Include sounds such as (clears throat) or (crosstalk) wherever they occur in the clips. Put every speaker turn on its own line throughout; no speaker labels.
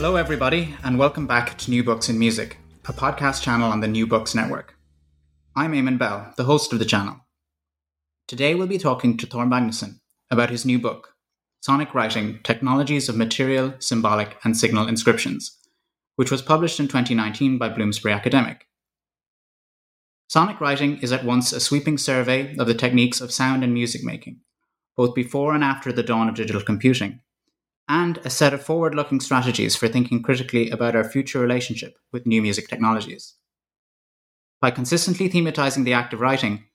Hello, everybody, and welcome back to New Books in Music, a podcast channel on the New Books Network. I'm Eamon Bell, the host of the channel. Today, we'll be talking to Thor Magnusson about his new book, Sonic Writing Technologies of Material, Symbolic, and Signal Inscriptions, which was published in 2019 by Bloomsbury Academic. Sonic writing is at once a sweeping survey of the techniques of sound and music making, both before and after the dawn of digital computing and a set of forward looking strategies for thinking critically about our future relationship with new music technologies. By consistently thematizing the act of writing,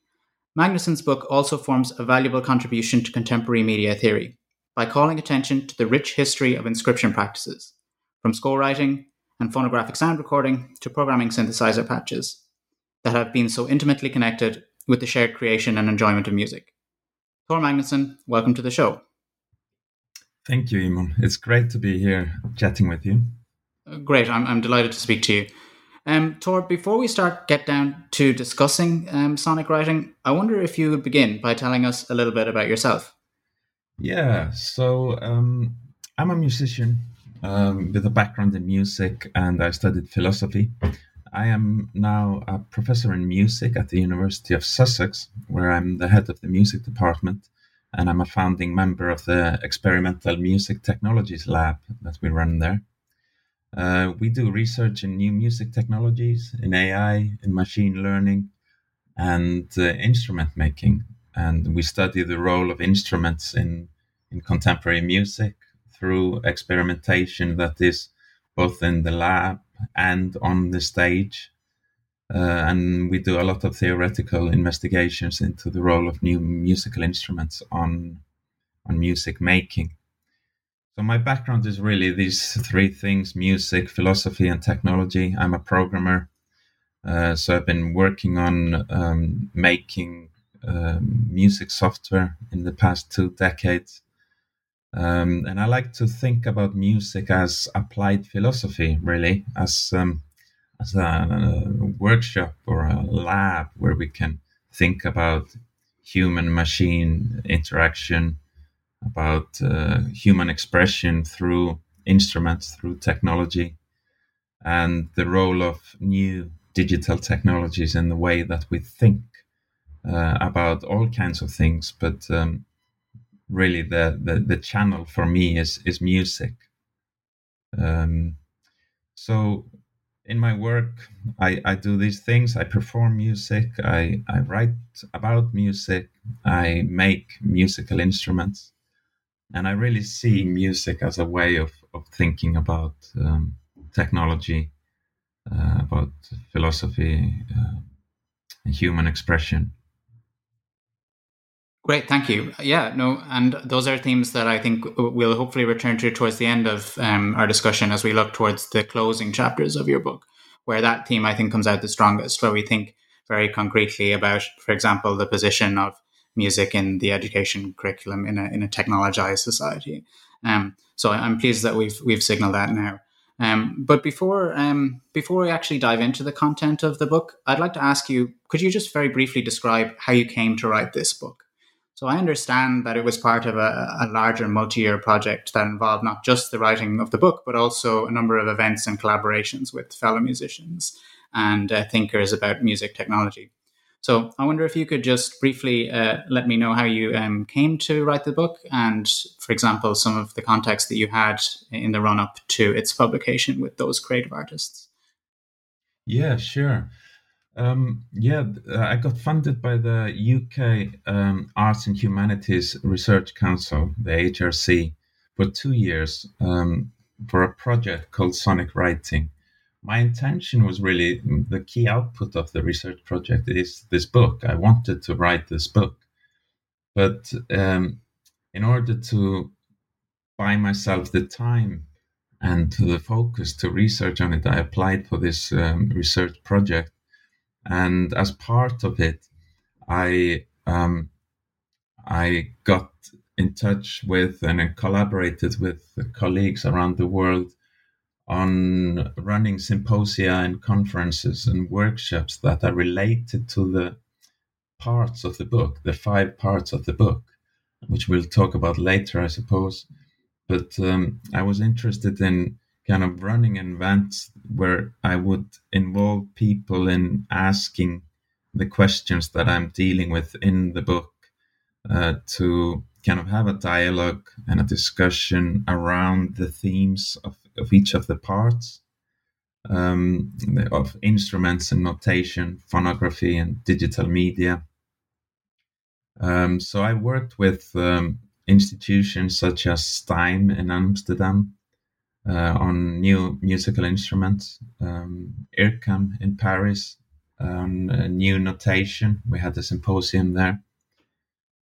Magnusson's book also forms a valuable contribution to contemporary media theory by calling attention to the rich history of inscription practices, from score writing and phonographic sound recording to programming synthesizer patches, that have been so intimately connected with the shared creation and enjoyment of music. Thor Magnusson, welcome to the show.
Thank you, Eamon. It's great to be here chatting with you.
Great. I'm, I'm delighted to speak to you. Um, Thor, before we start get down to discussing um, sonic writing, I wonder if you would begin by telling us a little bit about yourself.
Yeah, so um, I'm a musician um, with a background in music and I studied philosophy. I am now a professor in music at the University of Sussex, where I'm the head of the music department and I'm a founding member of the Experimental Music Technologies Lab that we run there. Uh, we do research in new music technologies, in AI, in machine learning, and uh, instrument making. And we study the role of instruments in, in contemporary music through experimentation that is both in the lab and on the stage and we do a lot of theoretical investigations into the role of new musical instruments on on music making. So my background is really these three things: music, philosophy, and technology. I'm a programmer, uh, so I've been working on um, making um, music software in the past two decades. Um, and I like to think about music as applied philosophy, really, as um, as a, a workshop or a lab where we can think about human machine interaction, about uh, human expression through instruments, through technology, and the role of new digital technologies in the way that we think uh, about all kinds of things. But um, really, the, the, the channel for me is is music. Um, so in my work, I, I do these things. I perform music. I, I write about music. I make musical instruments. And I really see music as a way of, of thinking about um, technology, uh, about philosophy, uh, and human expression.
Great, thank you. Yeah, no, and those are themes that I think we'll hopefully return to towards the end of um, our discussion as we look towards the closing chapters of your book, where that theme I think comes out the strongest, where we think very concretely about, for example, the position of music in the education curriculum in a in a technologized society. Um, so I'm pleased that we've we've signaled that now. Um, but before um, before we actually dive into the content of the book, I'd like to ask you: Could you just very briefly describe how you came to write this book? So I understand that it was part of a, a larger multi-year project that involved not just the writing of the book, but also a number of events and collaborations with fellow musicians and uh, thinkers about music technology. So I wonder if you could just briefly uh, let me know how you um, came to write the book, and for example, some of the context that you had in the run-up to its publication with those creative artists.
Yeah, sure. Um, yeah, uh, I got funded by the UK um, Arts and Humanities Research Council, the HRC, for two years um, for a project called Sonic Writing. My intention was really the key output of the research project is this book. I wanted to write this book. But um, in order to buy myself the time and the focus to research on it, I applied for this um, research project. And as part of it, I um, I got in touch with and collaborated with colleagues around the world on running symposia and conferences and workshops that are related to the parts of the book, the five parts of the book, which we'll talk about later, I suppose. But um, I was interested in kind of running events where I would involve people in asking the questions that I'm dealing with in the book uh, to kind of have a dialogue and a discussion around the themes of, of each of the parts um, of instruments and notation, phonography, and digital media. Um, so I worked with um, institutions such as STEIM in Amsterdam uh, on new musical instruments, um, IRCAM in Paris on new notation. We had a symposium there.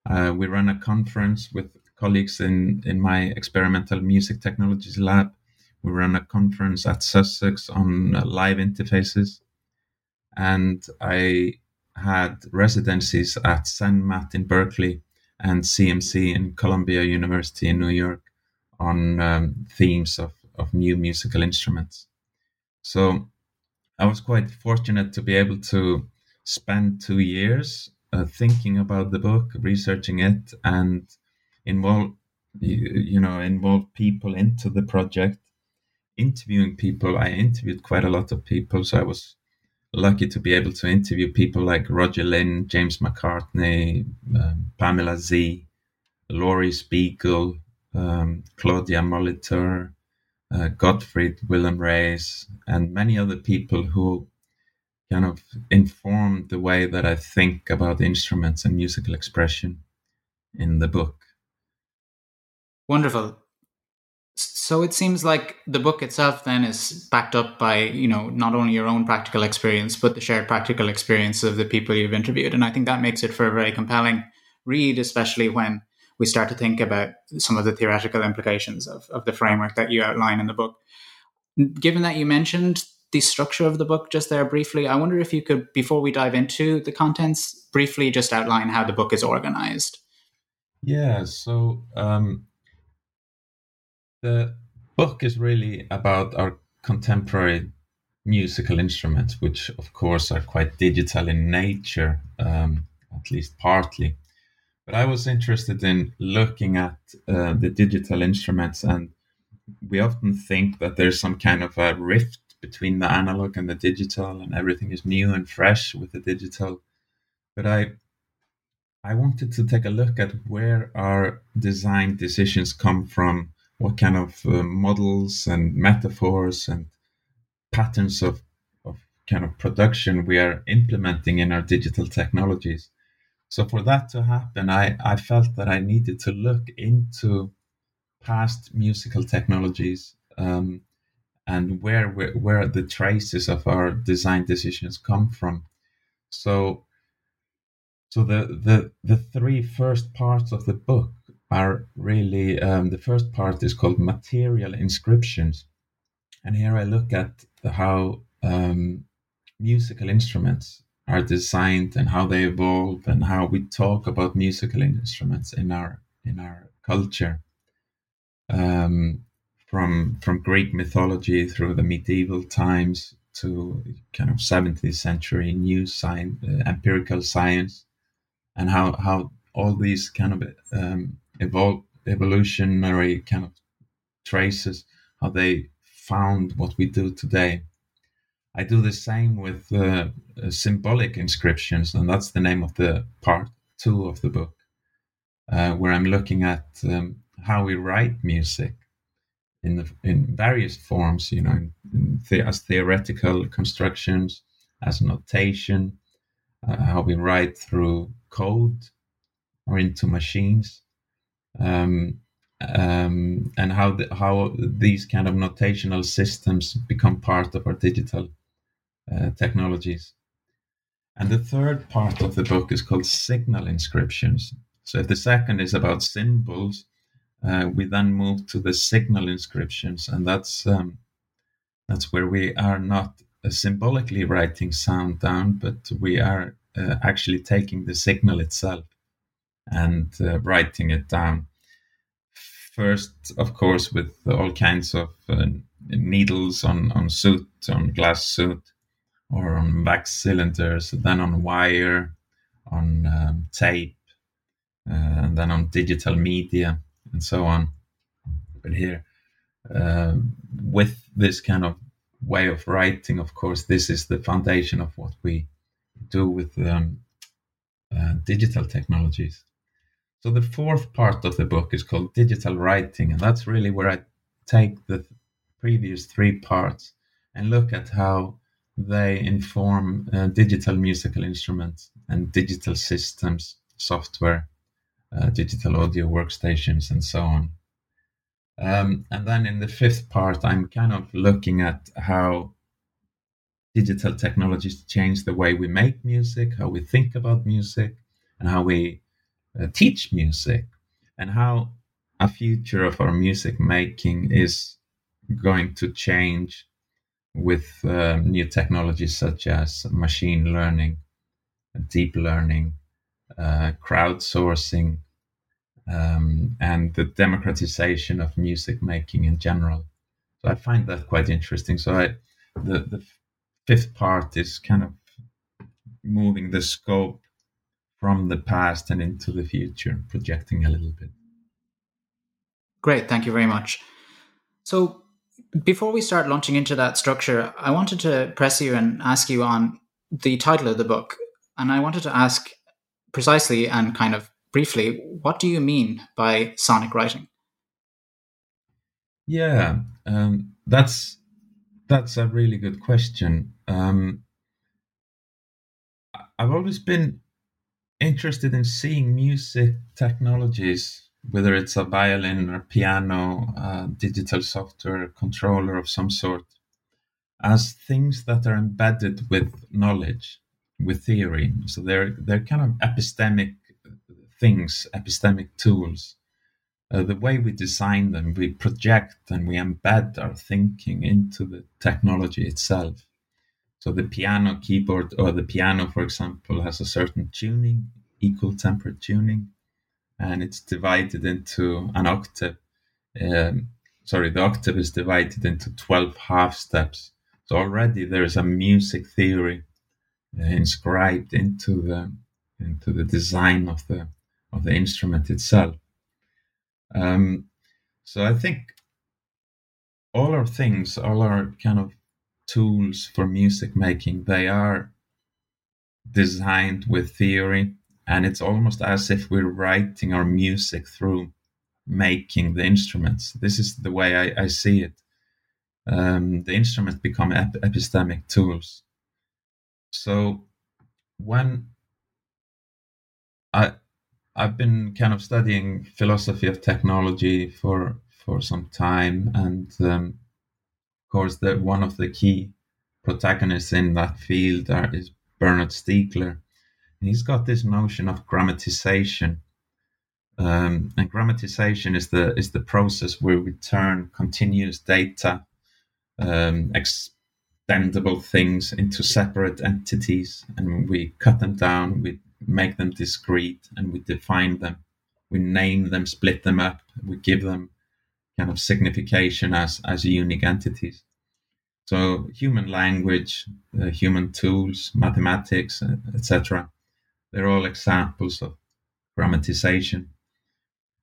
Uh, we ran a conference with colleagues in, in my experimental music technologies lab. We ran a conference at Sussex on uh, live interfaces. And I had residencies at CNMAT in Berkeley and CMC in Columbia University in New York on um, themes of, of new musical instruments. So I was quite fortunate to be able to spend two years uh, thinking about the book, researching it, and involve you, you know involve people into the project, interviewing people. I interviewed quite a lot of people, so I was lucky to be able to interview people like Roger Linn, James McCartney, um, Pamela Z, Laurie Spiegel, um, Claudia Molitor, uh, Gottfried Wilhelm Reis, and many other people who kind of informed the way that I think about instruments and musical expression in the book.
Wonderful. So it seems like the book itself then is backed up by, you know, not only your own practical experience, but the shared practical experience of the people you've interviewed. And I think that makes it for a very compelling read, especially when we start to think about some of the theoretical implications of, of the framework that you outline in the book. Given that you mentioned the structure of the book just there briefly. I wonder if you could, before we dive into the contents, briefly just outline how the book is organized.
Yeah, so um, the book is really about our contemporary musical instruments, which of course are quite digital in nature, um, at least partly. But I was interested in looking at uh, the digital instruments, and we often think that there's some kind of a rift between the analog and the digital, and everything is new and fresh with the digital. But I I wanted to take a look at where our design decisions come from, what kind of uh, models and metaphors and patterns of, of kind of production we are implementing in our digital technologies. So for that to happen, I, I felt that I needed to look into past musical technologies um, and where where the traces of our design decisions come from. So, so the the the three first parts of the book are really um, the first part is called material inscriptions, and here I look at how um, musical instruments are designed and how they evolve and how we talk about musical instruments in our in our culture. Um, from from Greek mythology through the medieval times to kind of 17th century new science, uh, empirical science, and how how all these kind of um, evol- evolutionary kind of traces, how they found what we do today. I do the same with uh, symbolic inscriptions, and that's the name of the part two of the book, uh, where I'm looking at um, how we write music in the in various forms, you know, in, in the, as theoretical constructions, as notation, uh, how we write through code or into machines, um, um, and how the, how these kind of notational systems become part of our digital technologies. And the third part of the book is called signal inscriptions, So if the second is about symbols, uh, we then move to the signal inscriptions, and that's um, that's where we are not uh, symbolically writing sound down, but we are uh, actually taking the signal itself and uh, writing it down. First, of course, with all kinds of uh, needles on on soot, on glass soot, or on wax cylinders, then on wire, on um, tape, uh, and then on digital media and so on. But here, uh, with this kind of way of writing, of course, this is the foundation of what we do with um, uh, digital technologies. So the fourth part of the book is called Digital Writing, and that's really where I take the previous three parts and look at how they inform uh, digital musical instruments and digital systems, software, uh, digital audio workstations, and so on. Um, and then in the fifth part, I'm kind of looking at how digital technologies change the way we make music, how we think about music, and how we uh, teach music, and how a future of our music making is going to change with uh, new technologies such as machine learning, deep learning, uh, crowdsourcing, um, and the democratization of music making in general. So I find that quite interesting. So I, the the fifth part is kind of moving the scope from the past and into the future, projecting a little bit.
Great, thank you very much. So before we start launching into that structure, I wanted to press you and ask you on the title of the book. And I wanted to ask precisely and kind of briefly, what do you mean by sonic writing?
Yeah, um, that's that's a really good question. Um, I've always been interested in seeing music technologies whether it's a violin or piano, digital software, controller of some sort, as things that are embedded with knowledge, with theory. So they're they're kind of epistemic things, epistemic tools. Uh, the way we design them, we project and we embed our thinking into the technology itself. So the piano keyboard or the piano, for example, has a certain tuning, equal tempered tuning and it's divided into an octave. Um, sorry, the octave is divided into 12 half steps. So already there is a music theory uh, inscribed into the into the design of the of the instrument itself. Um, so I think all our things, all our kind of tools for music making, they are designed with theory and it's almost as if we're writing our music through making the instruments. This is the way I, I see it. Um, the instruments become ep- epistemic tools. So when I I've been kind of studying philosophy of technology for for some time, and um, of course, that one of the key protagonists in that field are, is Bernard Stiegler, and he's got this notion of grammatization. Um, and grammatization is the is the process where we turn continuous data, um, extendable things into separate entities, and we cut them down, we make them discrete, and we define them. We name them, split them up, we give them kind of signification as as unique entities. So human language, uh, human tools, mathematics, etc they're all examples of grammatization.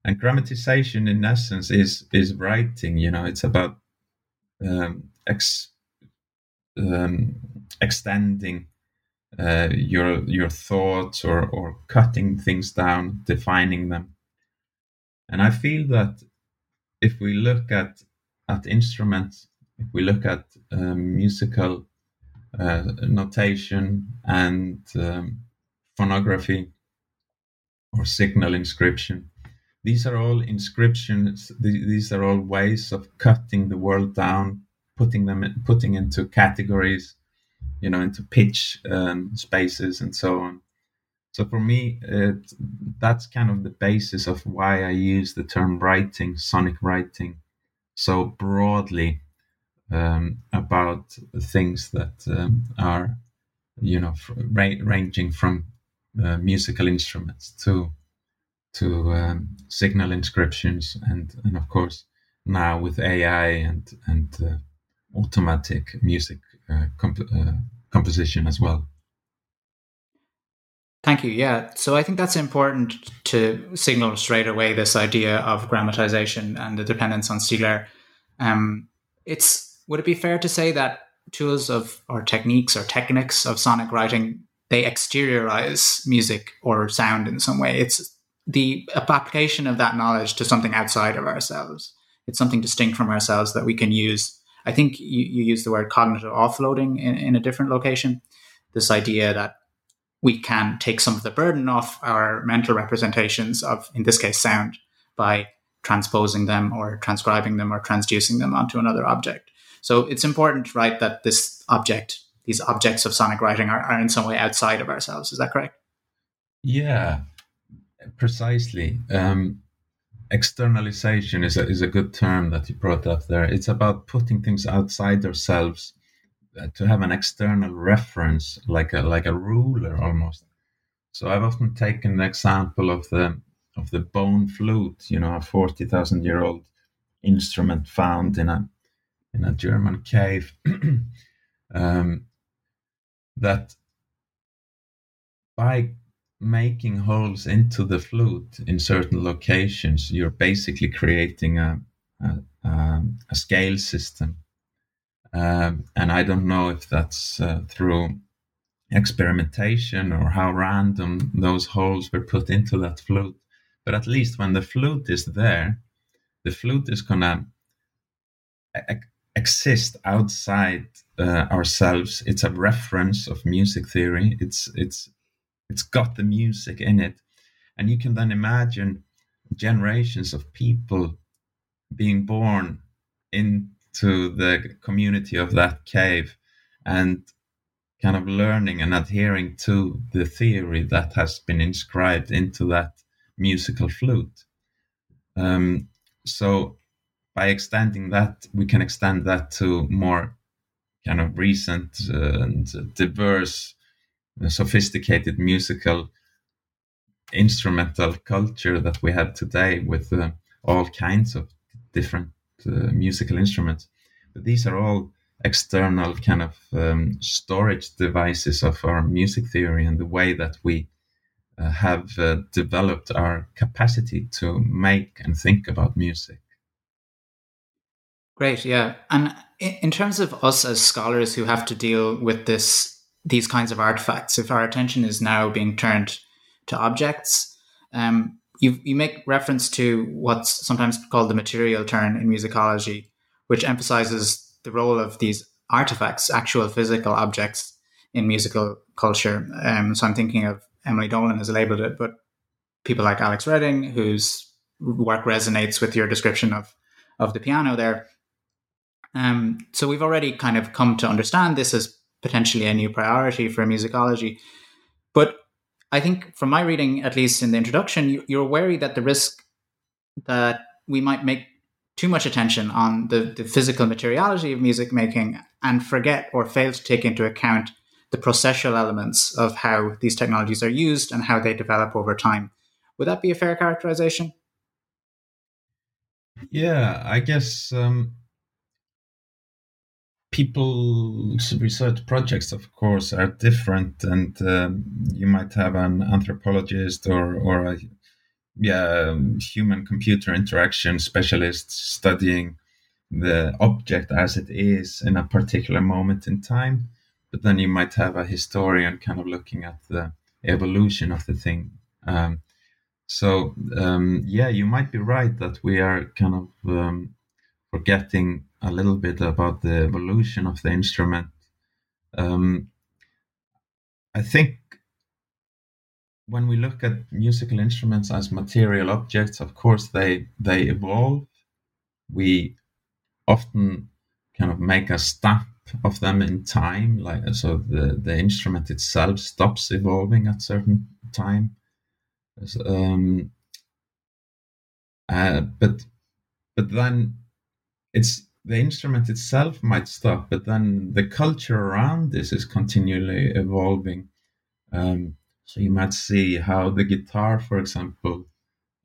And grammatization, in essence, is is writing. You know, it's about um, ex, um, extending uh, your your thoughts or or cutting things down, defining them. And I feel that if we look at at instruments, if we look at um, musical uh, notation and um, phonography or signal inscription. These are all inscriptions. These are all ways of cutting the world down, putting them putting into categories, you know, into pitch um, spaces and so on. So for me, it, that's kind of the basis of why I use the term writing, sonic writing, so broadly um, about things that um, are, you know, ra- ranging from uh, musical instruments to to um, signal inscriptions, and and of course now with AI and and uh, automatic music uh, comp- uh, composition as well.
Thank you. Yeah. So I think that's important to signal straight away this idea of grammatization and the dependence on Stiegler. Um, it's would it be fair to say that tools of or techniques or techniques of sonic writing they exteriorize music or sound in some way? It's the application of that knowledge to something outside of ourselves. It's something distinct from ourselves that we can use. I think you, you use the word cognitive offloading in, in a different location. This idea that we can take some of the burden off our mental representations of, in this case, sound by transposing them or transcribing them or transducing them onto another object. So it's important, right, that this object, these objects of sonic writing are, are in some way outside of ourselves. Is that correct?
Yeah, precisely. Um, externalization is a, is a good term that you brought up there. It's about putting things outside ourselves uh, to have an external reference, like a like a ruler almost. So I've often taken the example of the of the bone flute, you know, a forty thousand year old instrument found in a in a German cave. (clears throat) um, that by making holes into the flute in certain locations, you're basically creating a, a, a scale system um, and I don't know if that's uh, through experimentation or how random those holes were put into that flute. But at least when the flute is there, the flute is going to exist outside uh, ourselves. It's a reference of music theory. It's it's it's got the music in it, and you can then imagine generations of people being born into the community of that cave and kind of learning and adhering to the theory that has been inscribed into that musical flute. Um, so by extending that, we can extend that to more kind of recent uh, and diverse, uh, sophisticated musical instrumental culture that we have today with uh, all kinds of different uh, musical instruments. But these are all external kind of um, storage devices of our music theory and the way that we uh, have uh, developed our capacity to make and think about music.
Great, yeah. And in terms of us as scholars who have to deal with this, these kinds of artifacts, if our attention is now being turned to objects, um, you you make reference to what's sometimes called the material turn in musicology, which emphasizes the role of these artifacts, actual physical objects in musical culture. Um, so I'm thinking of Emily Dolan has labeled it, but people like Alex Rehding, whose work resonates with your description of of the piano there. Um, so we've already kind of come to understand this as potentially a new priority for musicology. But I think from my reading, at least in the introduction, you, are wary that the risk that we might make too much attention on the, the physical materiality of music making and forget or fail to take into account the processual elements of how these technologies are used and how they develop over time. Would that be a fair characterization?
Yeah, I guess um, people's research projects, of course, are different, and um, you might have an anthropologist or or a yeah human computer interaction specialist studying the object as it is in a particular moment in time, but then you might have a historian kind of looking at the evolution of the thing. Um, so um, yeah, you might be right that we are kind of um, forgetting a little bit about the evolution of the instrument. Um, I think when we look at musical instruments as material objects, of course they they evolve. We often kind of make a stamp of them in time, like so the the instrument itself stops evolving at certain time. Um, uh, but but then it's the instrument itself might stop, but then the culture around this is continually evolving. Um, so you might see how the guitar, for example,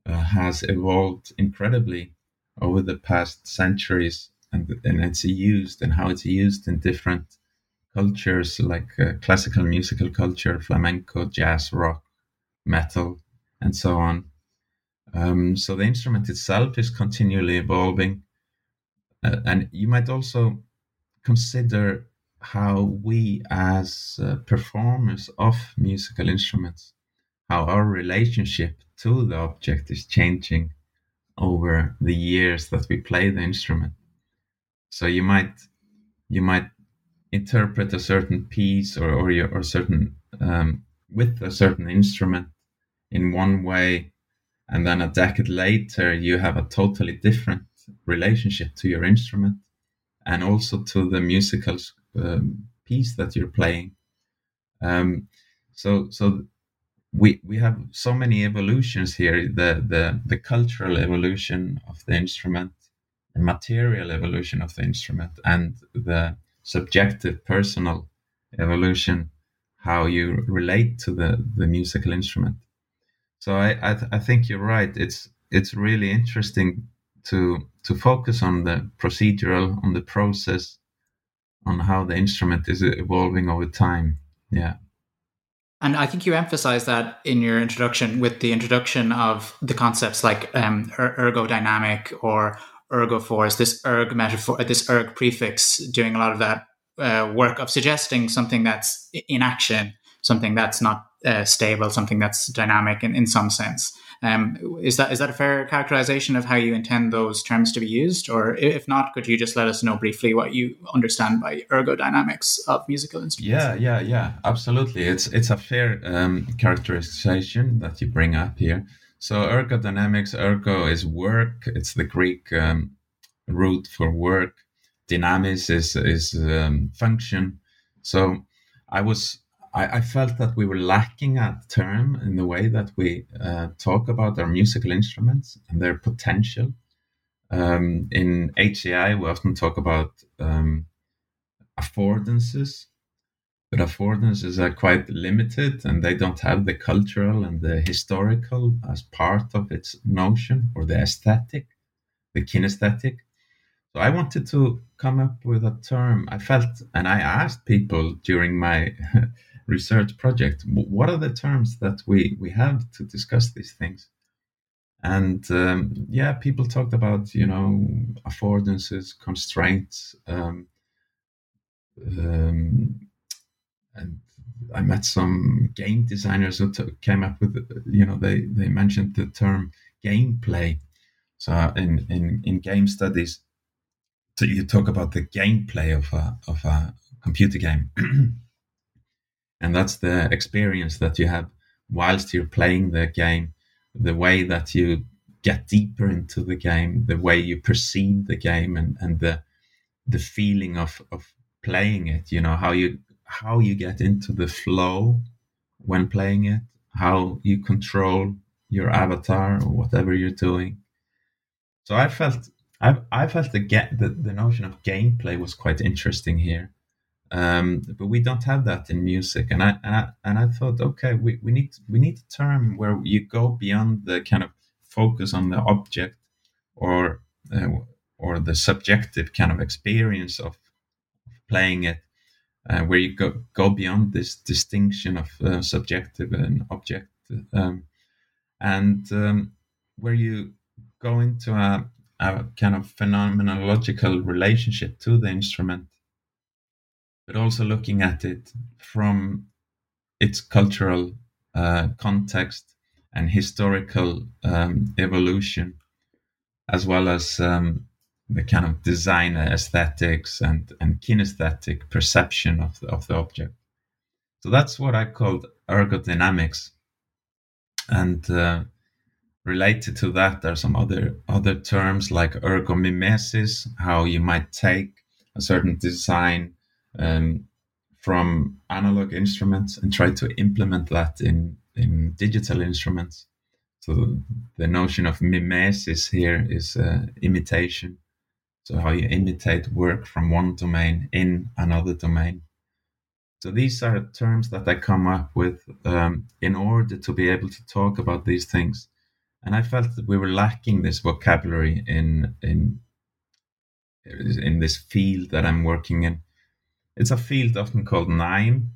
uh, has evolved incredibly over the past centuries, and and it's used and how it's used in different cultures like uh, classical musical culture, flamenco, jazz, rock, metal, and so on. Um, so the instrument itself is continually evolving. Uh, and you might also consider how we, as uh, performers of musical instruments, how our relationship to the object is changing over the years that we play the instrument. So you might you might interpret a certain piece or or, your, or certain um, with a certain instrument in one way and then a decade later you have a totally different relationship to your instrument and also to the musical um, piece that you're playing. Um, so so we we have so many evolutions here. The the the cultural evolution of the instrument the material evolution of the instrument and the subjective personal evolution how you relate to the the musical instrument. So I I, th- I think you're right. It's it's really interesting to to focus on the procedural, on the process, on how the instrument is evolving over time. Yeah.
And I think you emphasize that in your introduction with the introduction of the concepts like um, er- ergodynamic or ergo force, this erg metaphor, this erg prefix, doing a lot of that uh, work of suggesting something that's in action, something that's not uh, stable, something that's dynamic in, in some sense. Um, is that is that a fair characterization of how you intend those terms to be used, or if not, could you just let us know briefly what you understand by ergodynamics of musical instruments?
Yeah, yeah, yeah, absolutely. It's it's a fair um, characterization that you bring up here. So ergodynamics, ergo is work. It's the Greek um, root for work. Dynamis is is um, function. So I was I, I, felt that we were lacking a term in the way that we uh, talk about our musical instruments and their potential. Um, in HCI, we often talk about um, affordances, but affordances are quite limited and they don't have the cultural and the historical as part of its notion or the aesthetic, the kinesthetic. So I wanted to come up with a term. I felt, and I asked people during my (laughs) research project. What are the terms that we we have to discuss these things? And um, yeah, people talked about you know affordances, constraints, um, um, and I met some game designers who t- came up with you know they they mentioned the term gameplay. So in in in game studies, so you talk about the gameplay of a of a computer game. (clears throat) and that's the experience that you have whilst you're playing the game the way that you get deeper into the game the way you perceive the game and, and the the feeling of of playing it you know how you how you get into the flow when playing it how you control your avatar or whatever you're doing. So i felt i i felt the get the, the notion of gameplay was quite interesting here um, but we don't have that in music. And I, and I and I thought okay we, we need we need a term where you go beyond the kind of focus on the object or uh, or the subjective kind of experience of playing it uh, where you go go beyond this distinction of uh, subjective and object um, and um, where you go into a, a kind of phenomenological relationship to the instrument but also looking at it from its cultural uh, context and historical um, evolution, as well as um, the kind of design aesthetics and, and kinesthetic perception of the, of the object. So that's what I called ergodynamics. And uh, related to that, there are some other other terms like ergomimesis, how you might take a certain design um, from analog instruments and try to implement that in in digital instruments. So the notion of mimesis here is uh, imitation. So how you imitate work from one domain in another domain. So these are terms that I come up with um, in order to be able to talk about these things. And I felt that we were lacking this vocabulary in in in this field that I'm working in. It's a field often called NIME,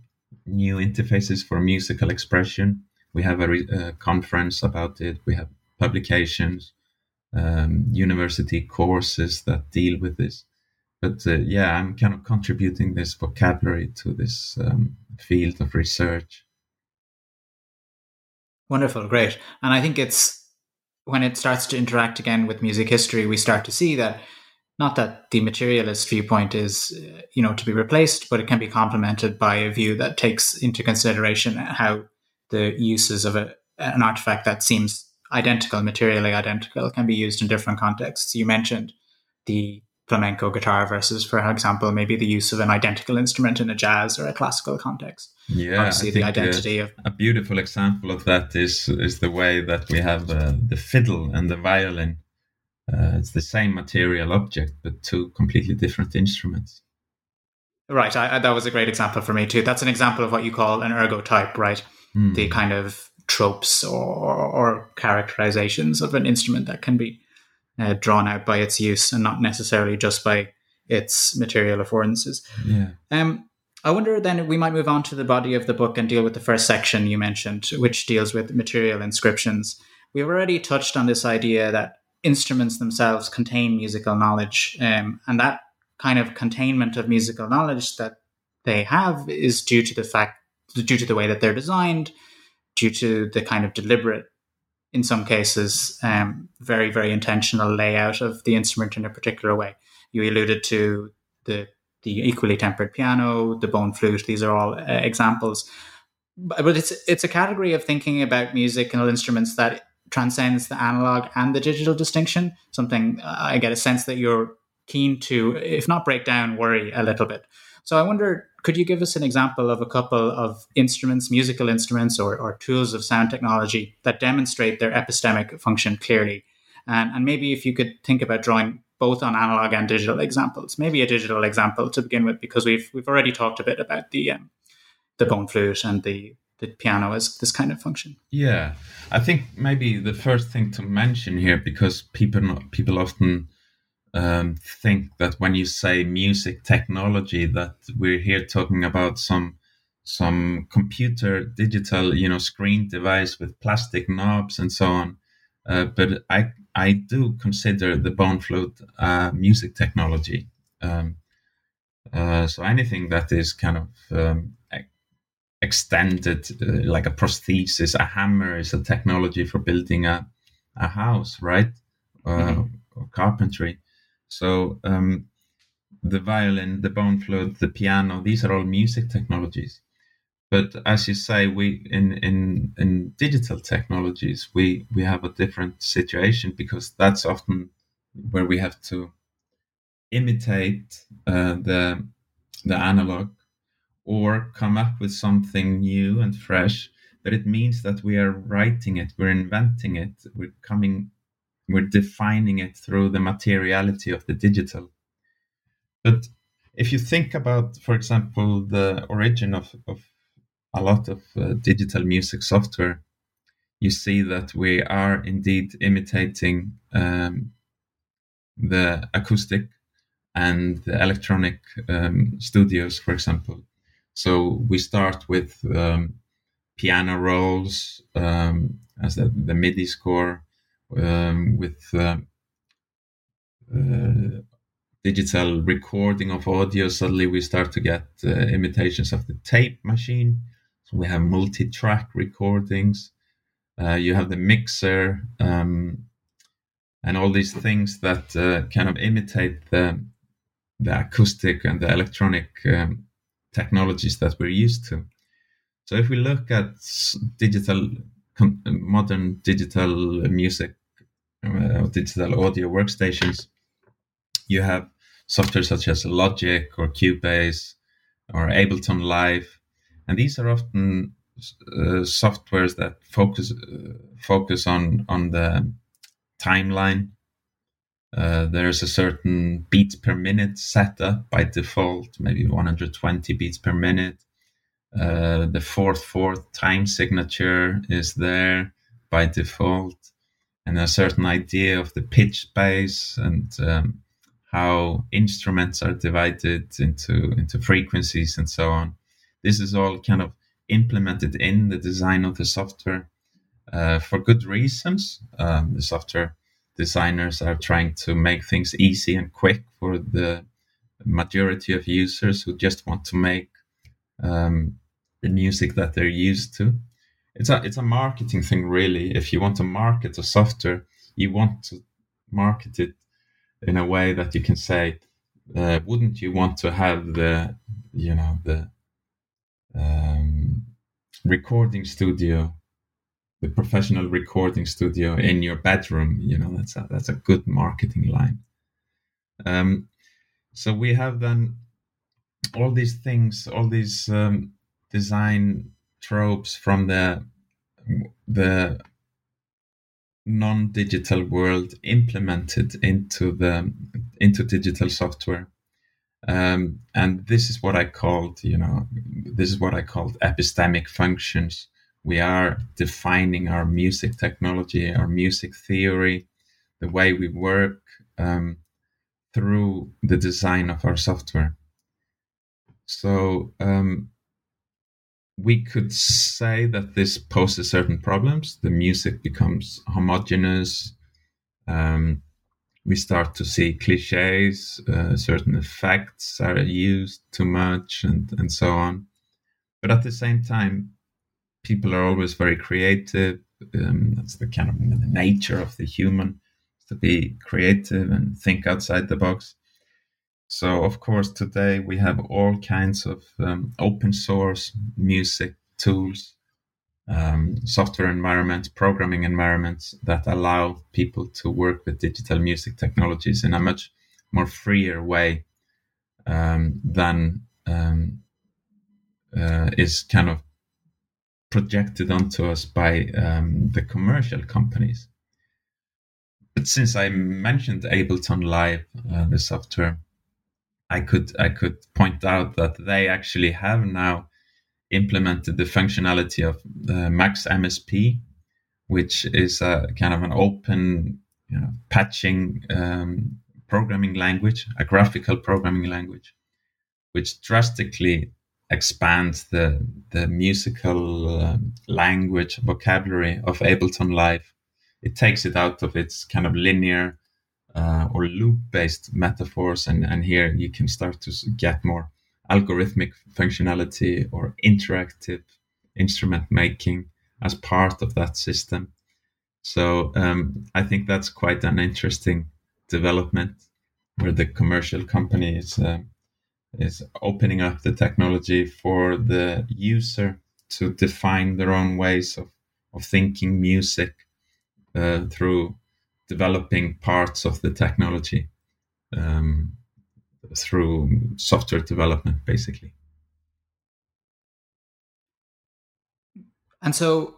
New Interfaces for Musical Expression. We have a re- uh, conference about it. We have publications, um, university courses that deal with this. But uh, yeah, I'm kind of contributing this vocabulary to this um, field of research.
Wonderful, great. And I think it's when it starts to interact again with music history, we start to see that not that the materialist viewpoint is uh, you know to be replaced but it can be complemented by a view that takes into consideration how the uses of a, an artifact that seems identical materially identical can be used in different contexts. You mentioned the flamenco guitar versus for example maybe the use of an identical instrument in a jazz or a classical context.
Yeah
obviously the identity
a,
of
a beautiful example of that is is the way that we have uh, the fiddle and the violin uh, it's the same material object, but two completely different instruments.
Right. I, I, that was a great example for me too. That's an example of what you call an ergotype, right? Mm. The kind of tropes or, or, characterizations of an instrument that can be uh, drawn out by its use and not necessarily just by its material affordances.
Yeah.
Um, I wonder then we might move on to the body of the book and deal with the first section you mentioned, which deals with material inscriptions. We've already touched on this idea that instruments themselves contain musical knowledge, um, and that kind of containment of musical knowledge that they have is due to the fact, due to the way that they're designed, due to the kind of deliberate, in some cases, um, very very intentional layout of the instrument in a particular way. You alluded to the the equally tempered piano, the bone flute. These are all uh, examples. But it's it's a category of thinking about musical instruments that transcends the analog and the digital distinction. Something uh, I get a sense that you're keen to, if not break down, worry a little bit. So I wonder, could you give us an example of a couple of instruments, musical instruments, or, or tools of sound technology that demonstrate their epistemic function clearly? And, and maybe if you could think about drawing both on analog and digital examples, maybe a digital example to begin with, because we've we've already talked a bit about the um, the bone flute and the the piano as this kind of function.
Yeah, I think maybe the first thing to mention here, because people people often um, think that when you say music technology, that we're here talking about some some computer digital you know screen device with plastic knobs and so on. Uh, but I I do consider the bone flute uh, music technology. Um, uh, so anything that is kind of um, extended uh, like a prosthesis a hammer is a technology for building a, a house right? Uh, mm-hmm. or carpentry. So um, the violin the bone flute the piano these are all music technologies. But as you say we in in in digital technologies we we have a different situation because that's often where we have to imitate uh, the the analog or come up with something new and fresh, but it means that we are writing it, we're inventing it, we're coming, we're defining it through the materiality of the digital. But if you think about, for example, the origin of, of a lot of uh, digital music software, you see that we are indeed imitating um, the acoustic and the electronic um, studios, for example. So we start with um, piano rolls um, as the, the, MIDI score um, with uh, uh, digital recording of audio. Suddenly we start to get uh, imitations of the tape machine. So we have multi-track recordings. Uh, you have the mixer um, and all these things that uh, kind of imitate the the acoustic and the electronic um, technologies that we're used to. So if we look at digital, modern digital music, uh, digital audio workstations, you have software such as Logic or Cubase or Ableton Live, and these are often uh, softwares that focus uh, focus on on the timeline. Uh, there's a certain beats per minute setup by default, maybe 120 beats per minute. Uh, the fourth fourth time signature is there by default, and a certain idea of the pitch space and um, how instruments are divided into into frequencies and so on. This is all kind of implemented in the design of the software uh, for good reasons. Um, the software designers are trying to make things easy and quick for the majority of users who just want to make um, the music that they're used to. It's a it's a marketing thing, really. If you want to market a software, you want to market it in a way that you can say, uh, "Wouldn't you want to have the you know the um, recording studio, the professional recording studio in your bedroom. You know, that's a, that's a good marketing line. Um, so we have then all these things, all these um, design tropes from the the non-digital world implemented into the into digital software um, and this is what I called, you know, this is what I called epistemic functions. We are defining our music technology, our music theory, the way we work um, through the design of our software. So um, we could say that this poses certain problems. The music becomes homogeneous. Um, we start to see cliches, uh, certain effects are used too much, and, and so on. But at the same time, people are always very creative. Um, that's the kind of the nature of the human to be creative and think outside the box. So, of course, today we have all kinds of um, open source music tools um, software environments, programming environments that allow people to work with digital music technologies in a much more freer way um, than um, uh, is kind of projected onto us by um, the commercial companies. But since I mentioned Ableton Live, uh, the software, I could I could point out that they actually have now implemented the functionality of the Max MSP, which is a kind of an open you know, patching um, programming language, a graphical programming language, which drastically expands the the musical um, language vocabulary of Ableton Live. It takes it out of its kind of linear uh, or loop based metaphors, and and here you can start to get more algorithmic functionality or interactive instrument making as part of that system. So um, I think that's quite an interesting development where the commercial company is uh, is opening up the technology for the user to define their own ways of, of thinking music uh, through developing parts of the technology. Um, through software development, basically.
And so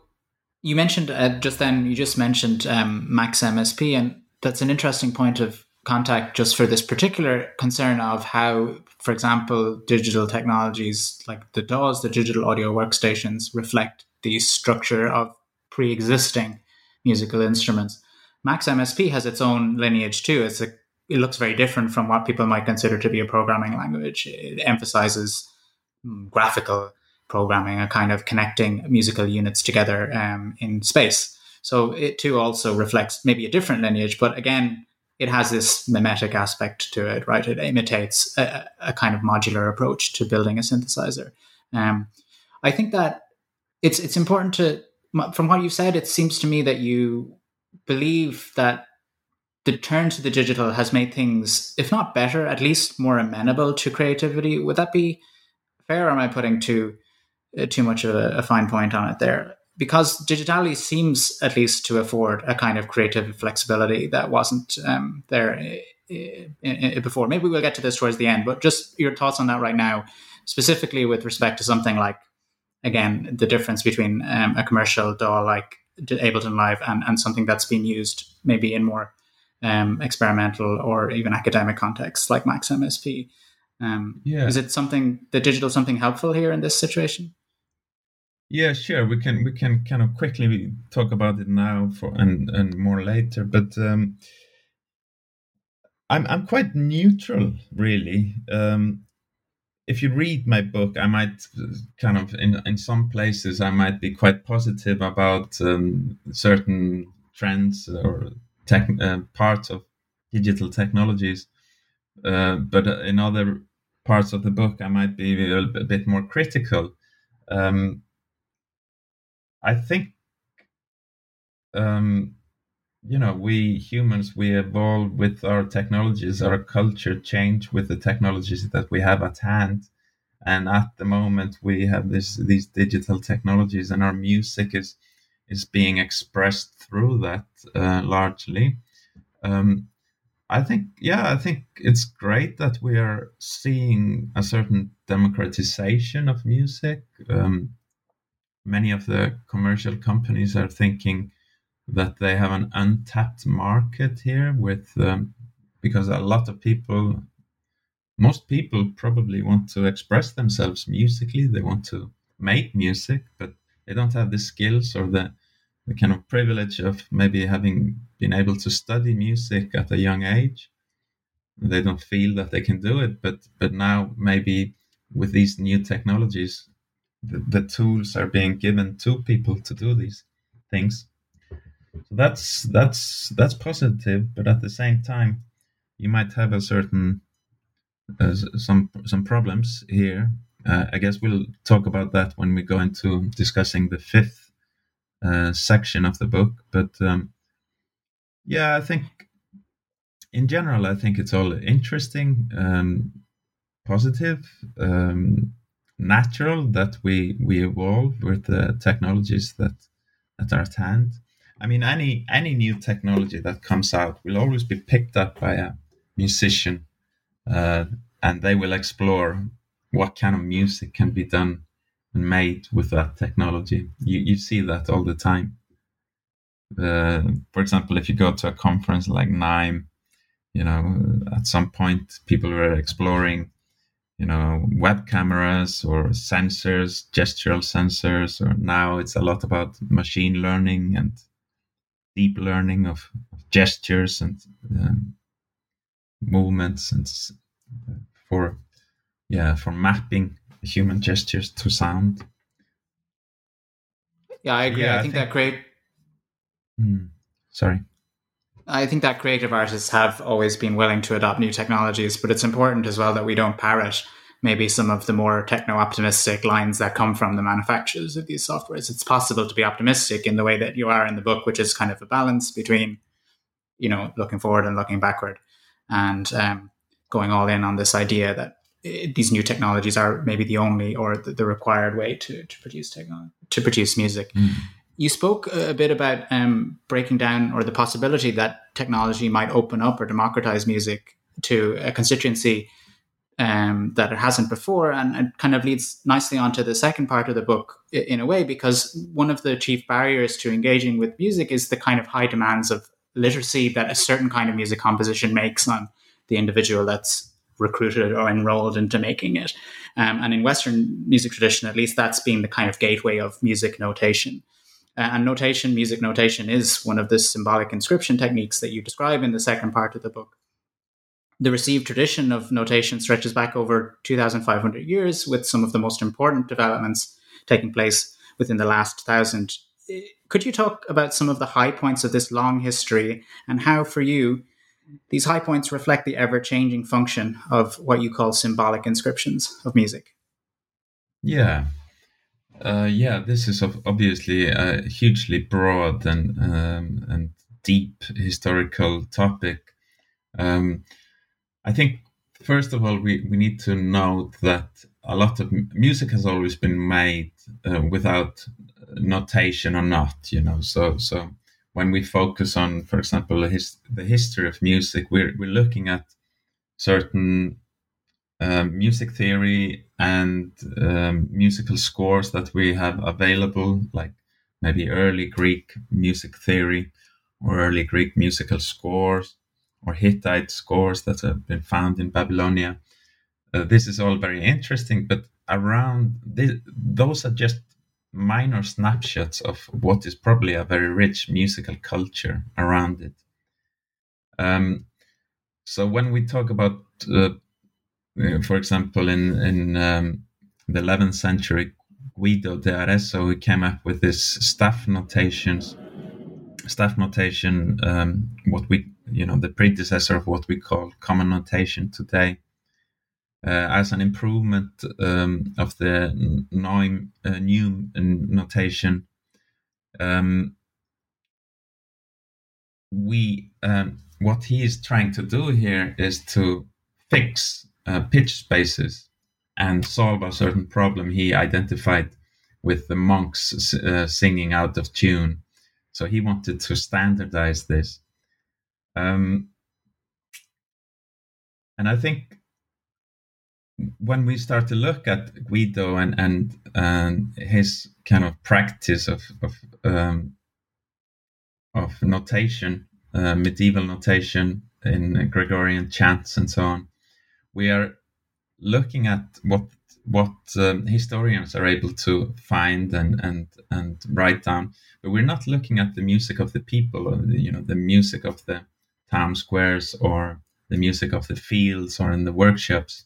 you mentioned uh, just then, you just mentioned um, Max MSP, and that's an interesting point of contact just for this particular concern of how, for example, digital technologies like the DAWs, the digital audio workstations, reflect the structure of pre existing musical instruments. Max MSP has its own lineage too. It's a it looks very different from what people might consider to be a programming language. It emphasizes mm, graphical programming, a kind of connecting musical units together um, in space. So it too also reflects maybe a different lineage, but again, it has this mimetic aspect to it, right? It imitates a, a kind of modular approach to building a synthesizer. Um, I think that it's it's important to, from what you've said, it seems to me that you believe that the turn to the digital has made things, if not better, at least more amenable to creativity. Would that be fair? Or am I putting too uh, too much of a, a, fine point on it there? Because digitality seems at least to afford a kind of creative flexibility that wasn't um, there uh, uh, before. Maybe we'll get to this towards the end, but just your thoughts on that right now, specifically with respect to something like again the difference between um, a commercial DAW like Ableton Live and, and something that's been used maybe in more um, experimental or even academic contexts like Max MSP. Um, yeah. Is it something the digital something helpful here in this situation?
Yeah, sure. We can we can kind of quickly talk about it now for and and more later. But um, I'm I'm quite neutral, really. Um, if you read my book, I might kind of in in some places I might be quite positive about um, certain trends or tech, uh, parts of digital technologies, uh, but in other parts of the book I might be a, a bit more critical. Um, I think, um, you know, we humans we evolve with our technologies, our culture change with the technologies that we have at hand, and at the moment we have this these digital technologies, and our music is is being expressed through that uh, largely. Um, I think, yeah, I think it's great that we are seeing a certain democratization of music. Um, many of the commercial companies are thinking that they have an untapped market here with um, because a lot of people most people probably want to express themselves musically. They want to make music but they don't have the skills or the, the kind of privilege of maybe having been able to study music at a young age. They don't feel that they can do it but but now maybe with these new technologies the, the tools are being given to people to do these things. So that's that's that's positive, but at the same time, you might have a certain uh, some some problems here. Uh, I guess we'll talk about that when we go into discussing the fifth uh, section of the book. But um, yeah, I think in general, I think it's all interesting, um, positive. Um, natural that we we evolve with the technologies that that are at hand. I mean, any any new technology that comes out will always be picked up by a musician, uh, and they will explore what kind of music can be done and made with that technology. You you see that all the time. Uh, for example, if you go to a conference like NIME, you know, at some point people were exploring you know web cameras or sensors gestural sensors or now it's a lot about machine learning and deep learning of, of gestures and um, movements and for yeah for mapping human gestures to sound.
Yeah i agree. Yeah, I, think I, think that great
mm, sorry
I think that creative artists have always been willing to adopt new technologies, but it's important as well that we don't parrot maybe some of the more techno optimistic lines that come from the manufacturers of these softwares. It's possible to be optimistic in the way that you are in the book, which is kind of a balance between, you know, looking forward and looking backward and um, going all in on this idea that eh, these new technologies are maybe the only or the, the required way to, to produce technology, to produce music. Mm you spoke a bit about um, breaking down or the possibility that technology might open up or democratize music to a constituency um, that it hasn't before. And it kind of leads nicely onto the second part of the book in a way, because one of the chief barriers to engaging with music is the kind of high demands of literacy that a certain kind of music composition makes on the individual that's recruited or enrolled into making it. Um, and in Western music tradition, at least, that's been the kind of gateway of music notation. And notation, music notation, is one of the symbolic inscription techniques that you describe in the second part of the book. The received tradition of notation stretches back over 2,500 years, with some of the most important developments taking place within the last thousand. Could you talk about some of the high points of this long history and how, for you, these high points reflect the ever changing function of what you call symbolic inscriptions of music?
Yeah, uh, yeah, this is obviously a hugely broad and um, and deep historical topic. Um, I think first of all we, we need to note that a lot of music has always been made uh, without notation or not. You know, so so when we focus on, for example, his, the history of music, we're we're looking at certain um, music theory and um, musical scores that we have available, like maybe early Greek music theory or early Greek musical scores or Hittite scores that have been found in Babylonia. Uh, this is all very interesting, but around those are just minor snapshots of what is probably a very rich musical culture around it. Um, so when we talk about, uh for example, in in um, the 11th century, Guido de Arezzo who came up with this staff notations, staff notation, um, what we you know the predecessor of what we call common notation today. Uh, as an improvement um, of the neume, uh, new notation, um, we um, what he is trying to do here is to fix uh, pitch spaces and solve a certain problem he identified with the monks uh, singing out of tune. So he wanted to standardize this. Um, and I think when we start to look at Guido and and, and his kind of practice of of, um, of notation, uh, medieval notation in Gregorian chants and so on, we are looking at what what um, historians are able to find and and and write down, but we're not looking at the music of the people, or the, you know, the music of the town squares or the music of the fields or in the workshops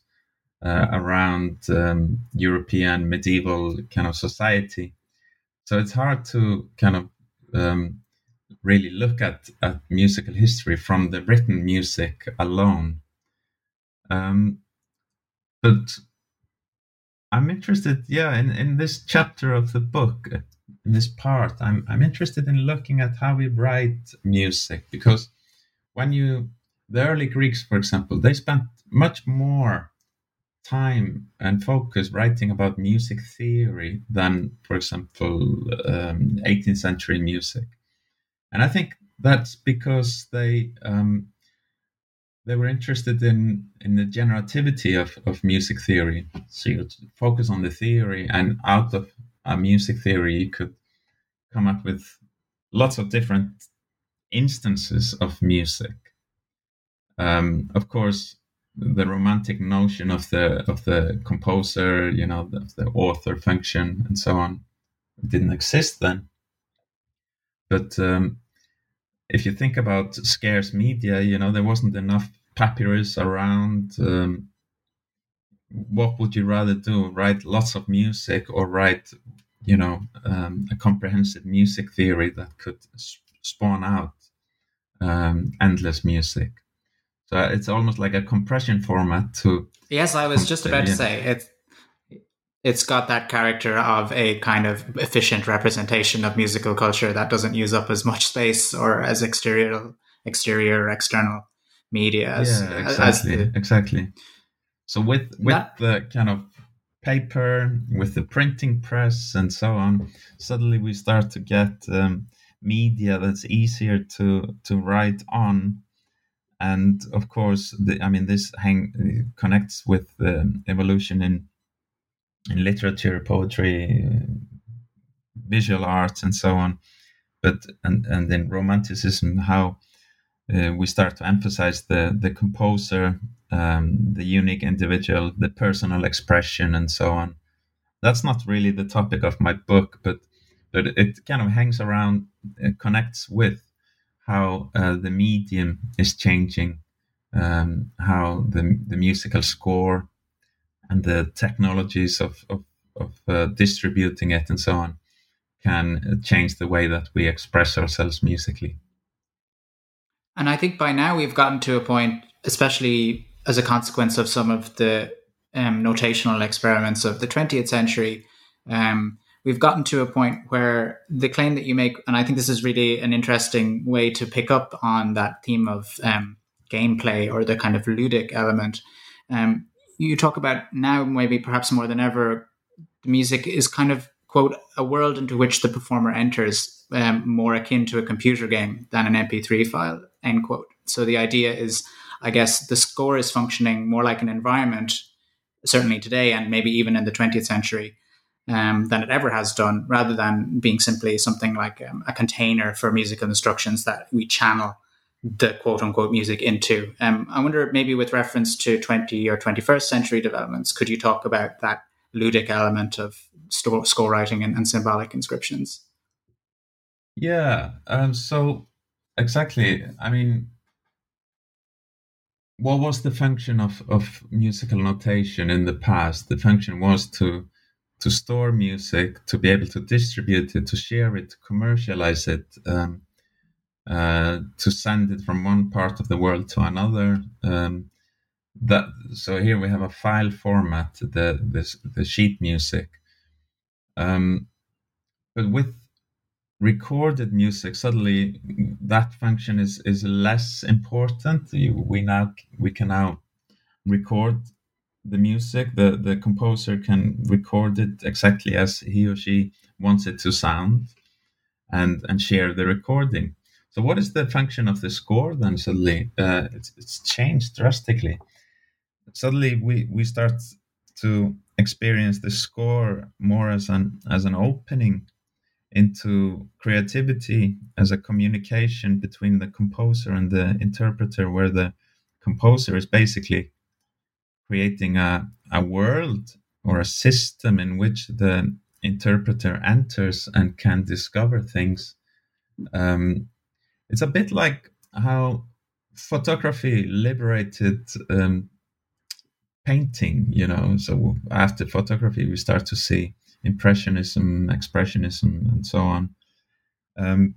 uh, around um, European medieval kind of society. So it's hard to kind of um, really look at, at musical history from the written music alone. Um, but I'm interested, yeah, in, in this chapter of the book, in this part, I'm I'm interested in looking at how we write music because when you the early Greeks, for example, they spent much more time and focus writing about music theory than, for example, um, 18th century music, and I think that's because they um, they were interested in in the generativity of, of music theory. So you focus on the theory, and out of a music theory, you could come up with lots of different instances of music. Um, of course, the romantic notion of the of the composer, you know, the, the author function, and so on, didn't exist then. But um, if you think about scarce media, you know, there wasn't enough papyrus around. Um, what would you rather do? Write lots of music or write, you know, um, a comprehensive music theory that could spawn out um, endless music. So it's almost like a compression format to.
Yes, I was just about to say it's it's got that character of a kind of efficient representation of musical culture that doesn't use up as much space or as exterior exterior or external media as,
yeah, exactly the, exactly. So with with that, the kind of paper with the printing press and so on suddenly we start to get um, media that's easier to to write on. And of course the, i mean this hang connects with the evolution in in literature, poetry, visual arts, and so on. But and and in Romanticism, how uh, we start to emphasize the the composer, um, the unique individual, the personal expression, and so on. That's not really the topic of my book, but but it kind of hangs around, it connects with how uh, the medium is changing, um, how the the musical score and the technologies of, of, of uh, distributing it and so on can change the way that we express ourselves musically.
And I think by now we've gotten to a point, especially as a consequence of some of the um, notational experiments of the 20th century, um, we've gotten to a point where the claim that you make, and I think this is really an interesting way to pick up on that theme of um, gameplay or the kind of ludic element. Um, you talk about now, maybe perhaps more than ever, the music is kind of quote a world into which the performer enters um, more akin to a computer game than an MP3 file end quote. So the idea is, I guess, the score is functioning more like an environment certainly today and maybe even in the 20th century um, than it ever has done, rather than being simply something like um, a container for musical instructions that we channel the quote unquote music into. Um, I wonder, maybe with reference to 20 or 21st century developments, could you talk about that ludic element of score writing and, and symbolic inscriptions?
Yeah. Um, so, exactly. I mean, what was the function of, of musical notation in the past? The function was to to store music, to be able to distribute it, to share it, to commercialize it, um, uh, to send it from one part of the world to another. Um, that so here we have a file format, the the, the sheet music. Um, but with recorded music, suddenly that function is is less important. We now we can now record the music. The the composer can record it exactly as he or she wants it to sound, and and share the recording. So what is the function of the score then? Suddenly, uh, it's it's changed drastically. Suddenly, we we start to experience the score more as an as an opening into creativity as a communication between the composer and the interpreter, where the composer is basically creating a, a world or a system in which the interpreter enters and can discover things. Um, it's a bit like how photography liberated um, painting, you know. So after photography, we start to see impressionism, expressionism, and so on. Um,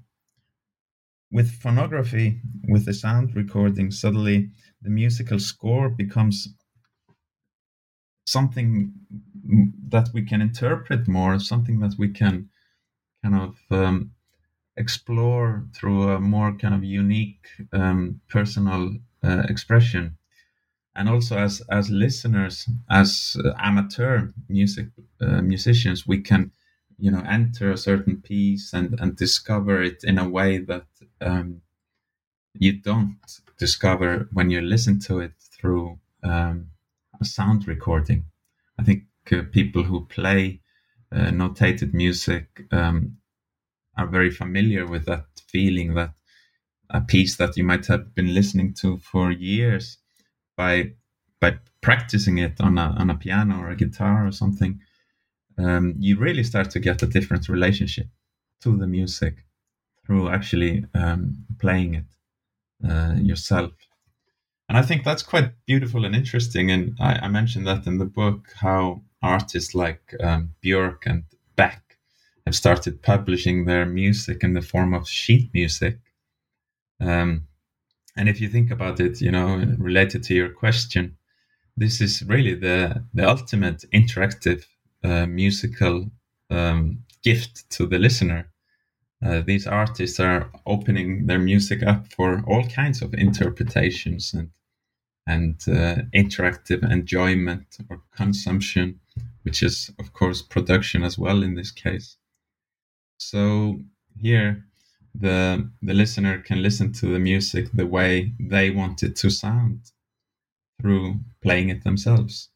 with phonography, with the sound recording, suddenly the musical score becomes something that we can interpret more, something that we can kind of um, explore through a more kind of unique um, personal uh, expression. And also, as as listeners, as uh, amateur music uh, musicians, we can, you know, enter a certain piece and and discover it in a way that um, you don't discover when you listen to it through um, a sound recording. I think uh, people who play uh, notated music um, are very familiar with that feeling that a piece that you might have been listening to for years by by practicing it on a on a piano or a guitar or something, um, you really start to get a different relationship to the music through actually um, playing it uh, yourself. And I think that's quite beautiful and interesting. And I, I mentioned that in the book how artists like um, Björk and Beck have started publishing their music in the form of sheet music. Um, and if you think about it, you know, related to your question, this is really the the ultimate interactive uh, musical um, gift to the listener. Uh, these artists are opening their music up for all kinds of interpretations and and uh, interactive enjoyment or consumption, which is, of course, production as well in this case. So here, the the listener can listen to the music the way they want it to sound through playing it themselves.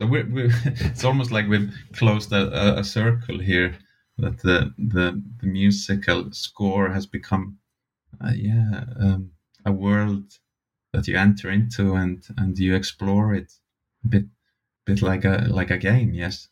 So we're, we're (laughs) it's almost like we've closed a, a, circle here. That the the, the musical score has become, uh, yeah, um, a world that you enter into and and you explore it a bit bit like a like a game yes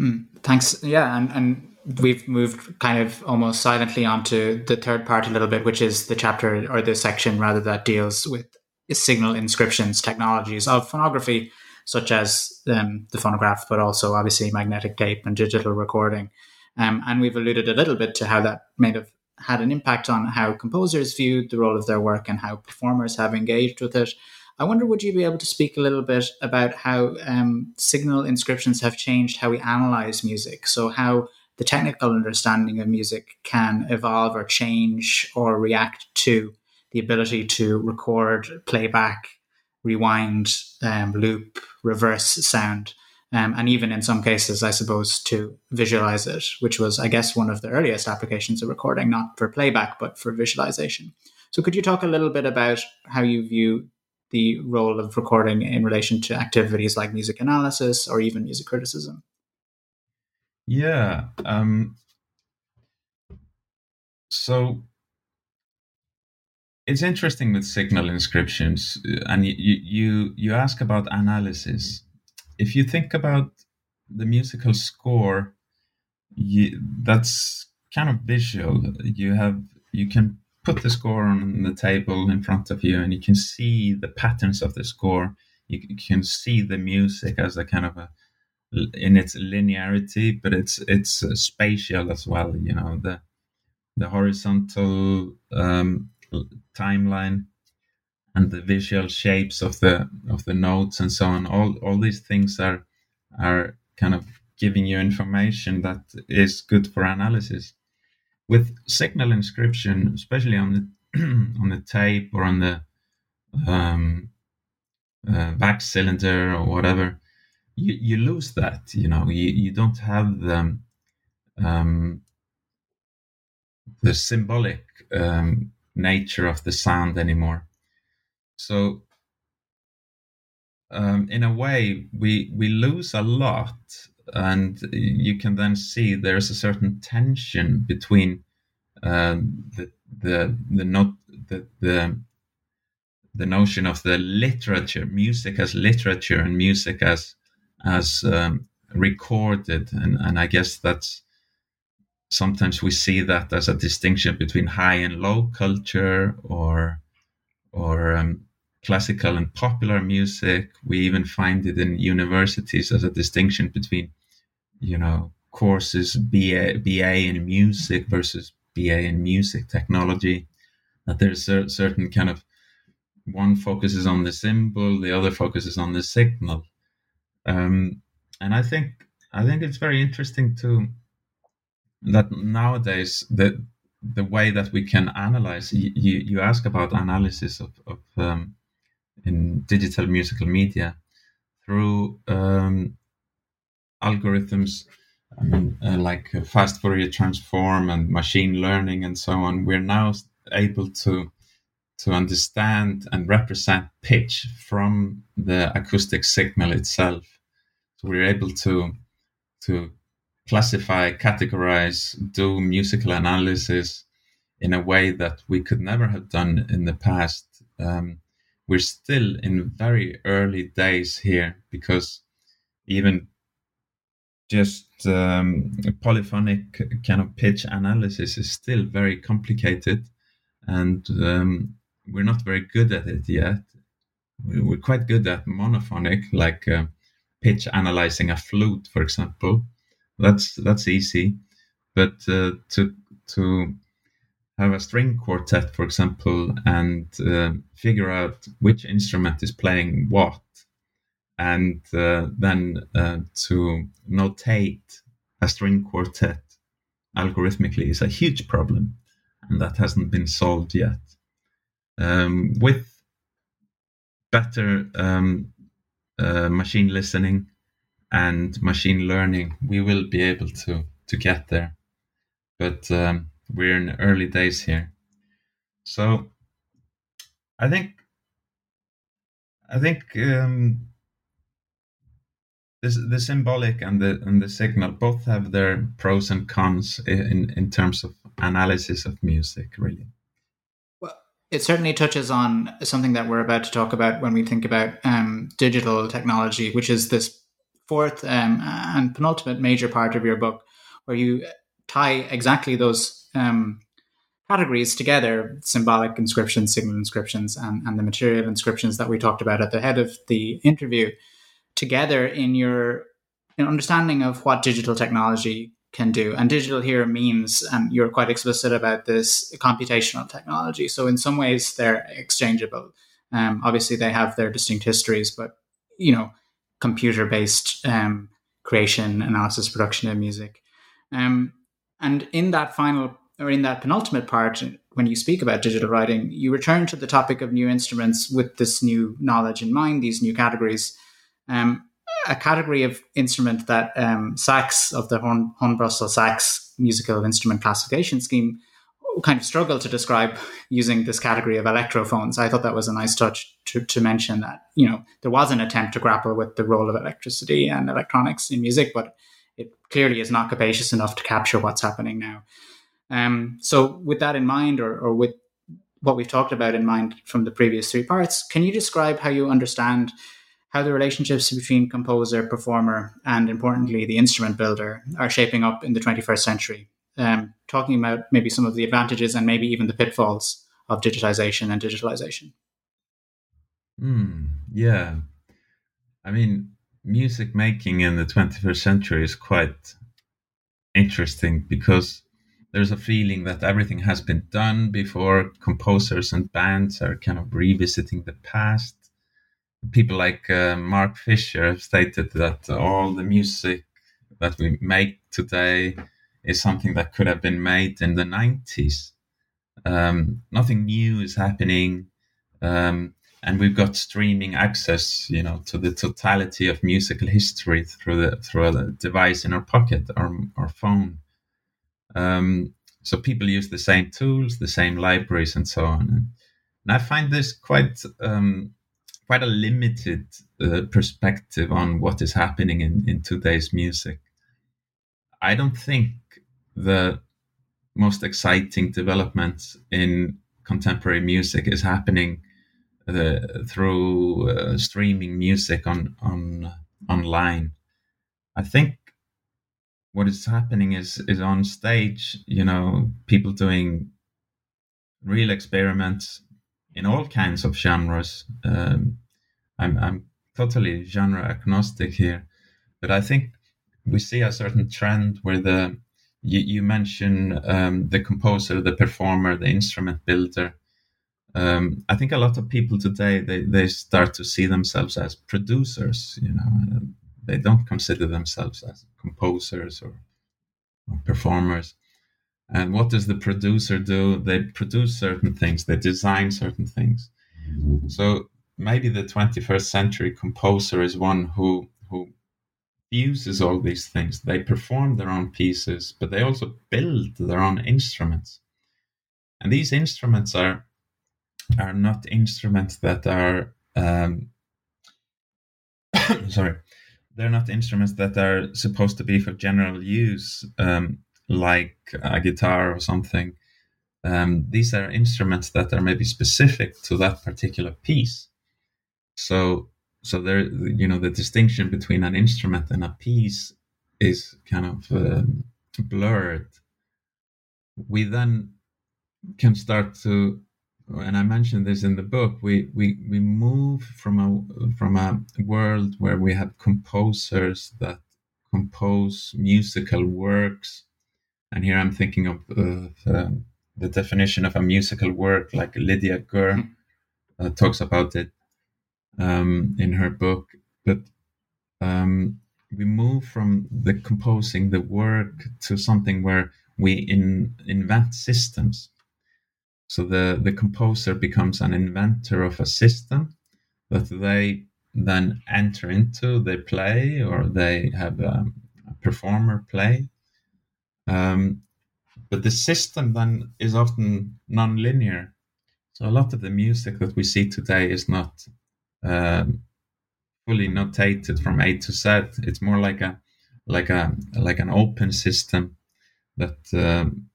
mm, thanks. Yeah and and we've moved kind of almost silently onto the third part a little bit which is the chapter or the section rather that deals with signal inscriptions technologies of phonography such as um, the phonograph but also obviously magnetic tape and digital recording. Um, and we've alluded a little bit to how that may have had an impact on how composers viewed the role of their work and how performers have engaged with it. I wonder, would you be able to speak a little bit about how um, signal inscriptions have changed how we analyze music? So, how the technical understanding of music can evolve or change or react to the ability to record, playback, rewind, um, loop, reverse sound um, and even in some cases, I suppose, to visualize it, which was, I guess, one of the earliest applications of recording, not for playback, but for visualization. So, could you talk a little bit about how you view the role of recording in relation to activities like music analysis or even music criticism?
Yeah. Um, so it's interesting with signal inscriptions, and you, you you ask about analysis. If you think about the musical score, you, that's kind of visual. You have you can put the score on the table in front of you, and you can see the patterns of the score. You, you can see the music as a kind of a in its linearity, but it's it's uh, spatial as well. You know the the horizontal um, timeline and the visual shapes of the of the notes and so on. All all these things are are kind of giving you information that is good for analysis. With signal inscription, especially on the (clears throat) on the tape or on the um, uh, wax cylinder or whatever, you, you lose that. You know, you, you don't have the um, the symbolic um, nature of the sound anymore. So, um, in a way, we we lose a lot, and you can then see there's a certain tension between um, the the the not the the the notion of the literature, music as literature, and music as as um, recorded, and and I guess that's sometimes we see that as a distinction between high and low culture or or um, classical and popular music. We even find it in universities as a distinction between you know courses ba ba in music versus ba in music technology that there's a certain kind of one focuses on the symbol the other focuses on the signal. Um, and i think i think it's very interesting too that nowadays the the way that we can analyze you you ask about analysis of, of um, in digital musical media through um, algorithms uh, like fast Fourier transform and machine learning and so on we're now able to to understand and represent pitch from the acoustic signal itself so we're able to to classify, categorize, do musical analysis in a way that we could never have done in the past. Um, we're still in very early days here because even just um, polyphonic kind of pitch analysis is still very complicated and um, we're not very good at it yet. We're quite good at monophonic, like uh, pitch analyzing a flute, for example that's that's easy. But uh, to to have a string quartet, for example, and uh, figure out which instrument is playing what, and uh, then uh, to notate a string quartet algorithmically is a huge problem, and that hasn't been solved yet. Um, with better um, uh, machine listening and machine learning, we will be able to to get there. But um, we're in early days here, so I think I think um, this, the symbolic and the and the signal both have their pros and cons in in terms of analysis of music, really.
Well, it certainly touches on something that we're about to talk about when we think about um, digital technology, which is this fourth um, and penultimate major part of your book, where you tie exactly those um, categories together symbolic inscriptions, signal inscriptions, and, and the material inscriptions that we talked about at the head of the interview together in your in understanding of what digital technology can do. And digital here means, and you're quite explicit about this, computational technology. So in some ways, they're exchangeable. Um, obviously, they have their distinct histories, but you know, computer based um, creation, analysis, production of music. Um, and in that final or in that penultimate part, when you speak about digital writing, you return to the topic of new instruments with this new knowledge in mind, these new categories. Um, a category of instrument that um, of the Horn, Hornbostel Sachs musical instrument classification scheme kind of struggle to describe using this category of electrophones. I thought that was a nice touch to, to mention that, you know, there was an attempt to grapple with the role of electricity and electronics in music, but it clearly is not capacious enough to capture what's happening now. Um, so, with that in mind, or, or with what we've talked about in mind from the previous three parts, can you describe how you understand how the relationships between composer, performer, and importantly, the instrument builder are shaping up in the 21st century? um, talking about maybe some of the advantages and maybe even the pitfalls of digitization and digitalization.
Mm, yeah. I mean, music making in the 21st century is quite interesting because there's a feeling that everything has been done before composers and bands are kind of revisiting the past. People like uh, Mark Fisher have stated that all the music that we make today is something that could have been made in the 90s. Um, nothing new is happening. Um, and we've got streaming access, you know, to the totality of musical history through the through a device in our pocket or our phone. Um, so people use the same tools, the same libraries, and so on. And, and I find this quite um, quite a limited uh, perspective on what is happening in, in today's music. I don't think the most exciting developments in contemporary music is happening uh, through uh, streaming music on on online. I think what is happening is is on stage. You know, people doing real experiments in all kinds of genres. Um, I'm I'm totally genre agnostic here, but I think we see a certain trend where the you, you mentioned um, the composer, the performer, the instrument builder. Um, I think a lot of people today they, they start to see themselves as producers. You know, they don't consider themselves as composers or, or performers. And what does the producer do? They produce certain things. They design certain things. So maybe the 21st century composer is one who who uses all these things. They perform their own pieces, but they also build their own instruments. And these instruments are are not instruments that are um, (coughs) sorry, they're not instruments that are supposed to be for general use, um, like a guitar or something. Um, these are instruments that are maybe specific to that particular piece. So so there you know the distinction between an instrument and a piece is kind of um, blurred we then can start to and i mentioned this in the book we we we move from a from a world where we have composers that compose musical works and here i'm thinking of uh, um, the definition of a musical work like Lydia Goehr mm-hmm. uh, talks about it um, in her book. But um, we move from the composing the work to something where we in, invent systems. So the, the composer becomes an inventor of a system that they then enter into, they play, or they have a, a performer play. Um, but the system then is often non-linear. So a lot of the music that we see today is not um, fully notated from A to Z. It's more like a like a like an open system that um,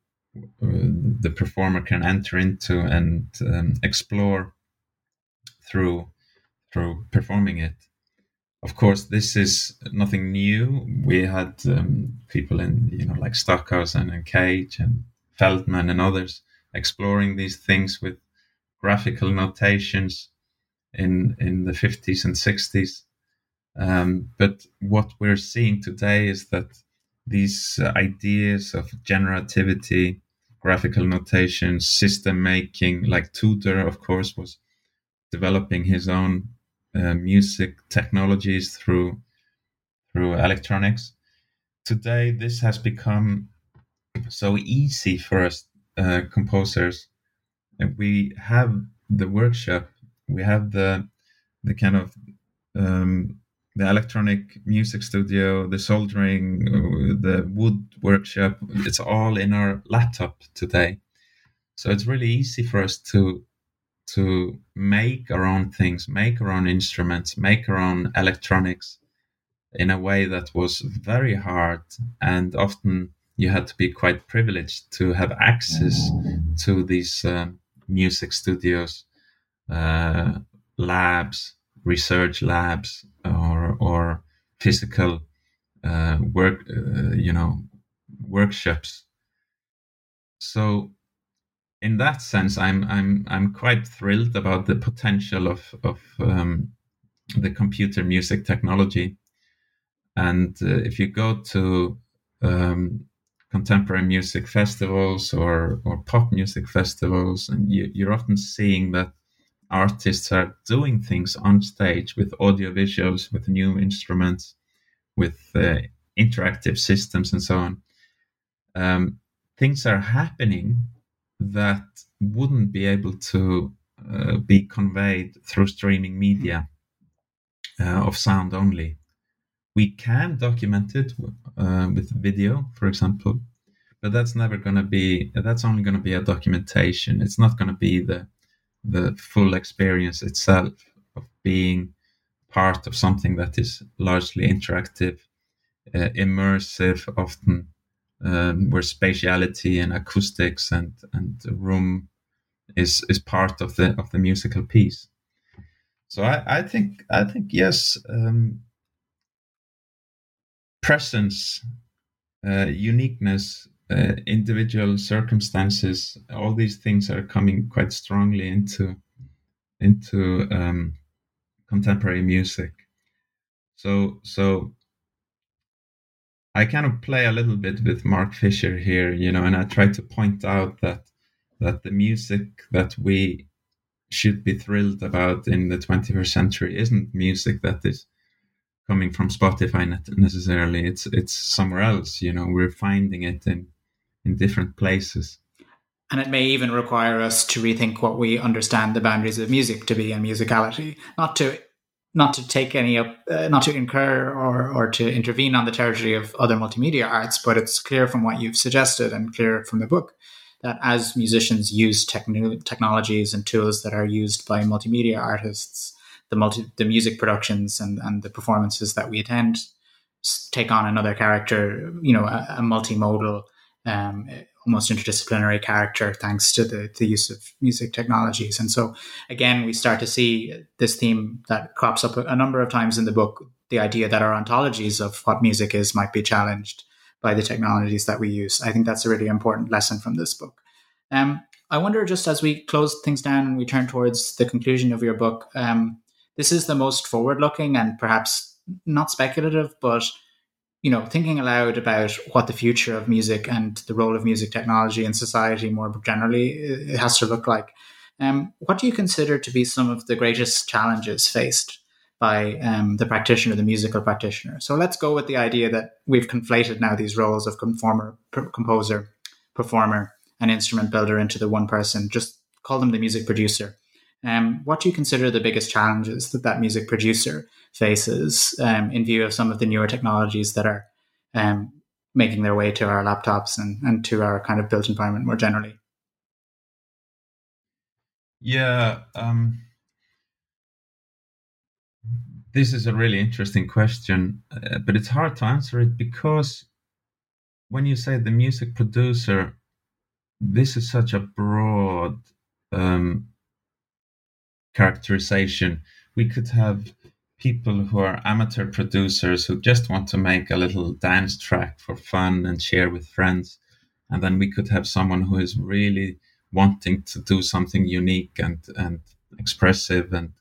the performer can enter into and um, explore through through performing it. Of course, this is nothing new. We had um, people in you know like Stockhausen and Cage and Feldman and others exploring these things with graphical notations in in the 50s and 60s. Um, but what we're seeing today is that these uh, ideas of generativity, graphical notation, system making, like Tudor, of course, was developing his own uh, music technologies through through electronics. Today, this has become so easy for us uh, composers. We have the workshop we have the the kind of um, the electronic music studio, the soldering, the wood workshop. It's all in our laptop today. So it's really easy for us to to make our own things, make our own instruments, make our own electronics in a way that was very hard and often you had to be quite privileged to have access to these uh, music studios, uh, labs, research labs, or or physical uh, work, uh, you know, workshops. So, in that sense, I'm I'm I'm quite thrilled about the potential of of um, the computer music technology. And uh, if you go to um, contemporary music festivals or or pop music festivals, and you, you're often seeing that artists are doing things on stage with audio visuals, with new instruments, with uh, interactive systems, and so on. Um, things are happening that wouldn't be able to uh, be conveyed through streaming media uh, of sound only. We can document it uh, with video, for example, but that's never going to be. That's only going to be a documentation. It's not going to be the the full experience itself of being part of something that is largely interactive, uh, immersive, often um, where spatiality and acoustics and and room is is part of the of the musical piece. So I, I think I think yes, um, presence, uh, uniqueness, uh, individual circumstances, all these things are coming quite strongly into into um, contemporary music. So so I kind of play a little bit with Mark Fisher here, you know, and I try to point out that that the music that we should be thrilled about in the 21st century isn't music that is coming from Spotify necessarily. It's it's somewhere else. You know, we're finding it in in different places.
And it may even require us to rethink what we understand the boundaries of music to be and musicality, not to not to take any up, uh, not to incur or or to intervene on the territory of other multimedia arts, but it's clear from what you've suggested and clear from the book that as musicians use techn- technologies and tools that are used by multimedia artists, the multi the music productions and and the performances that we attend take on another character, you know, a, a multimodal um, almost interdisciplinary character thanks to the, the use of music technologies. And so, again, we start to see this theme that crops up a number of times in the book the idea that our ontologies of what music is might be challenged by the technologies that we use. I think that's a really important lesson from this book. Um, I wonder, just as we close things down and we turn towards the conclusion of your book, um, this is the most forward looking and perhaps not speculative, but you know, thinking aloud about what the future of music and the role of music technology in society more generally has to look like. Um, what do you consider to be some of the greatest challenges faced by um, the practitioner, the musical practitioner? So let's go with the idea that we've conflated now these roles of conformer, composer, performer, and instrument builder into the one person. Just call them the music producer. Um, what do you consider the biggest challenges that that music producer faces um, in view of some of the newer technologies that are um, making their way to our laptops and, and to our kind of built environment more generally?
Yeah, um, this is a really interesting question, uh, but it's hard to answer it because when you say the music producer, this is such a broad um, characterization. We could have people who are amateur producers who just want to make a little dance track for fun and share with friends. And then we could have someone who is really wanting to do something unique and, and expressive and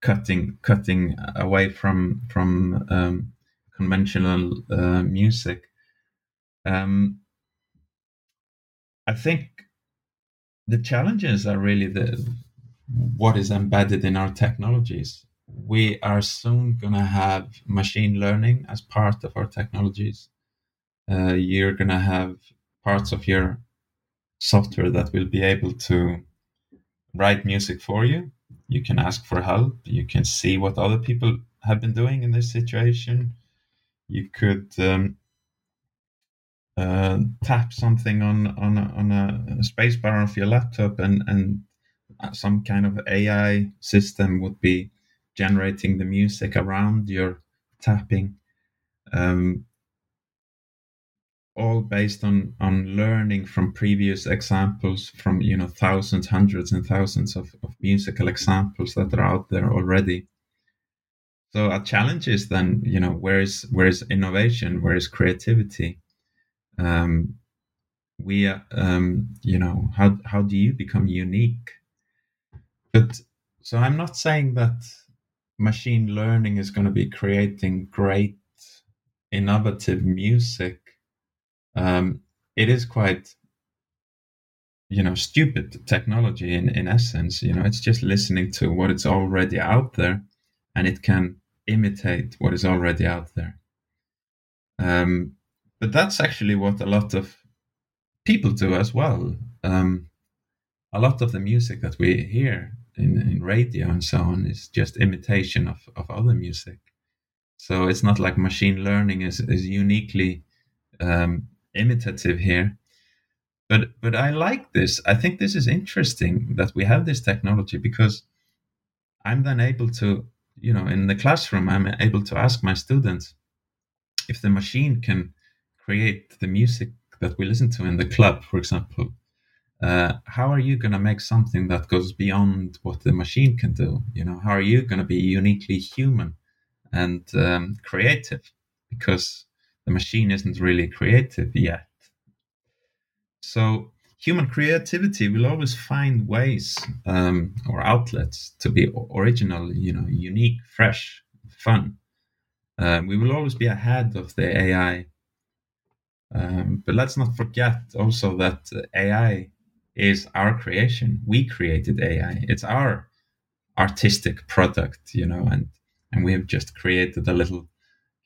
cutting cutting away from from um, conventional uh, music. Um, I think the challenges are really the what is embedded in our technologies. We are soon going to have machine learning as part of our technologies. Uh, you're going to have parts of your software that will be able to write music for you. You can ask for help. You can see what other people have been doing in this situation. You could um, uh, tap something on on a, on a spacebar of your laptop, and and some kind of AI system would be generating the music around your tapping. Um, all based on on learning from previous examples from you know thousands hundreds and thousands of, of musical examples that are out there already so a challenge is then you know where is where is innovation where is creativity um we um you know how how do you become unique but so i'm not saying that machine learning is going to be creating great innovative music. Um, it is quite you know stupid technology in in essence you know it's just listening to what is already out there and it can imitate what is already out there. Um, but that's actually what a lot of people do as well. Um, a lot of the music that we hear in, in radio and so on is just imitation of, of other music so it's not like machine learning is, is uniquely um, imitative here. But but I like this. I think this is interesting that we have this technology because I'm then able to, you know, in the classroom, I'm able to ask my students if the machine can create the music that we listen to in the club, for example. Uh, how are you going to make something that goes beyond what the machine can do? You know, how are you going to be uniquely human and um, creative? Because the machine isn't really creative yet. So human creativity will always find ways um, or outlets to be original, you know, unique, fresh, fun. Um, we will always be ahead of the AI. Um, but let's not forget also that AI is our creation. We created AI. It's our artistic product, you know, and and we have just created a little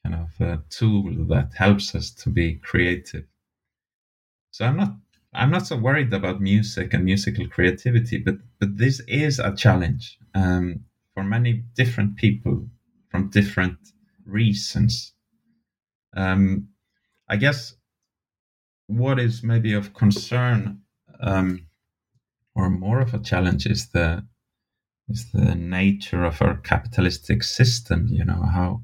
kind of a tool that helps us to be creative. So I'm not I'm not so worried about music and musical creativity, but but this is a challenge um, for many different people from different reasons. Um, I guess what is maybe of concern um, or more of a challenge is the is the nature of our capitalistic system. You know how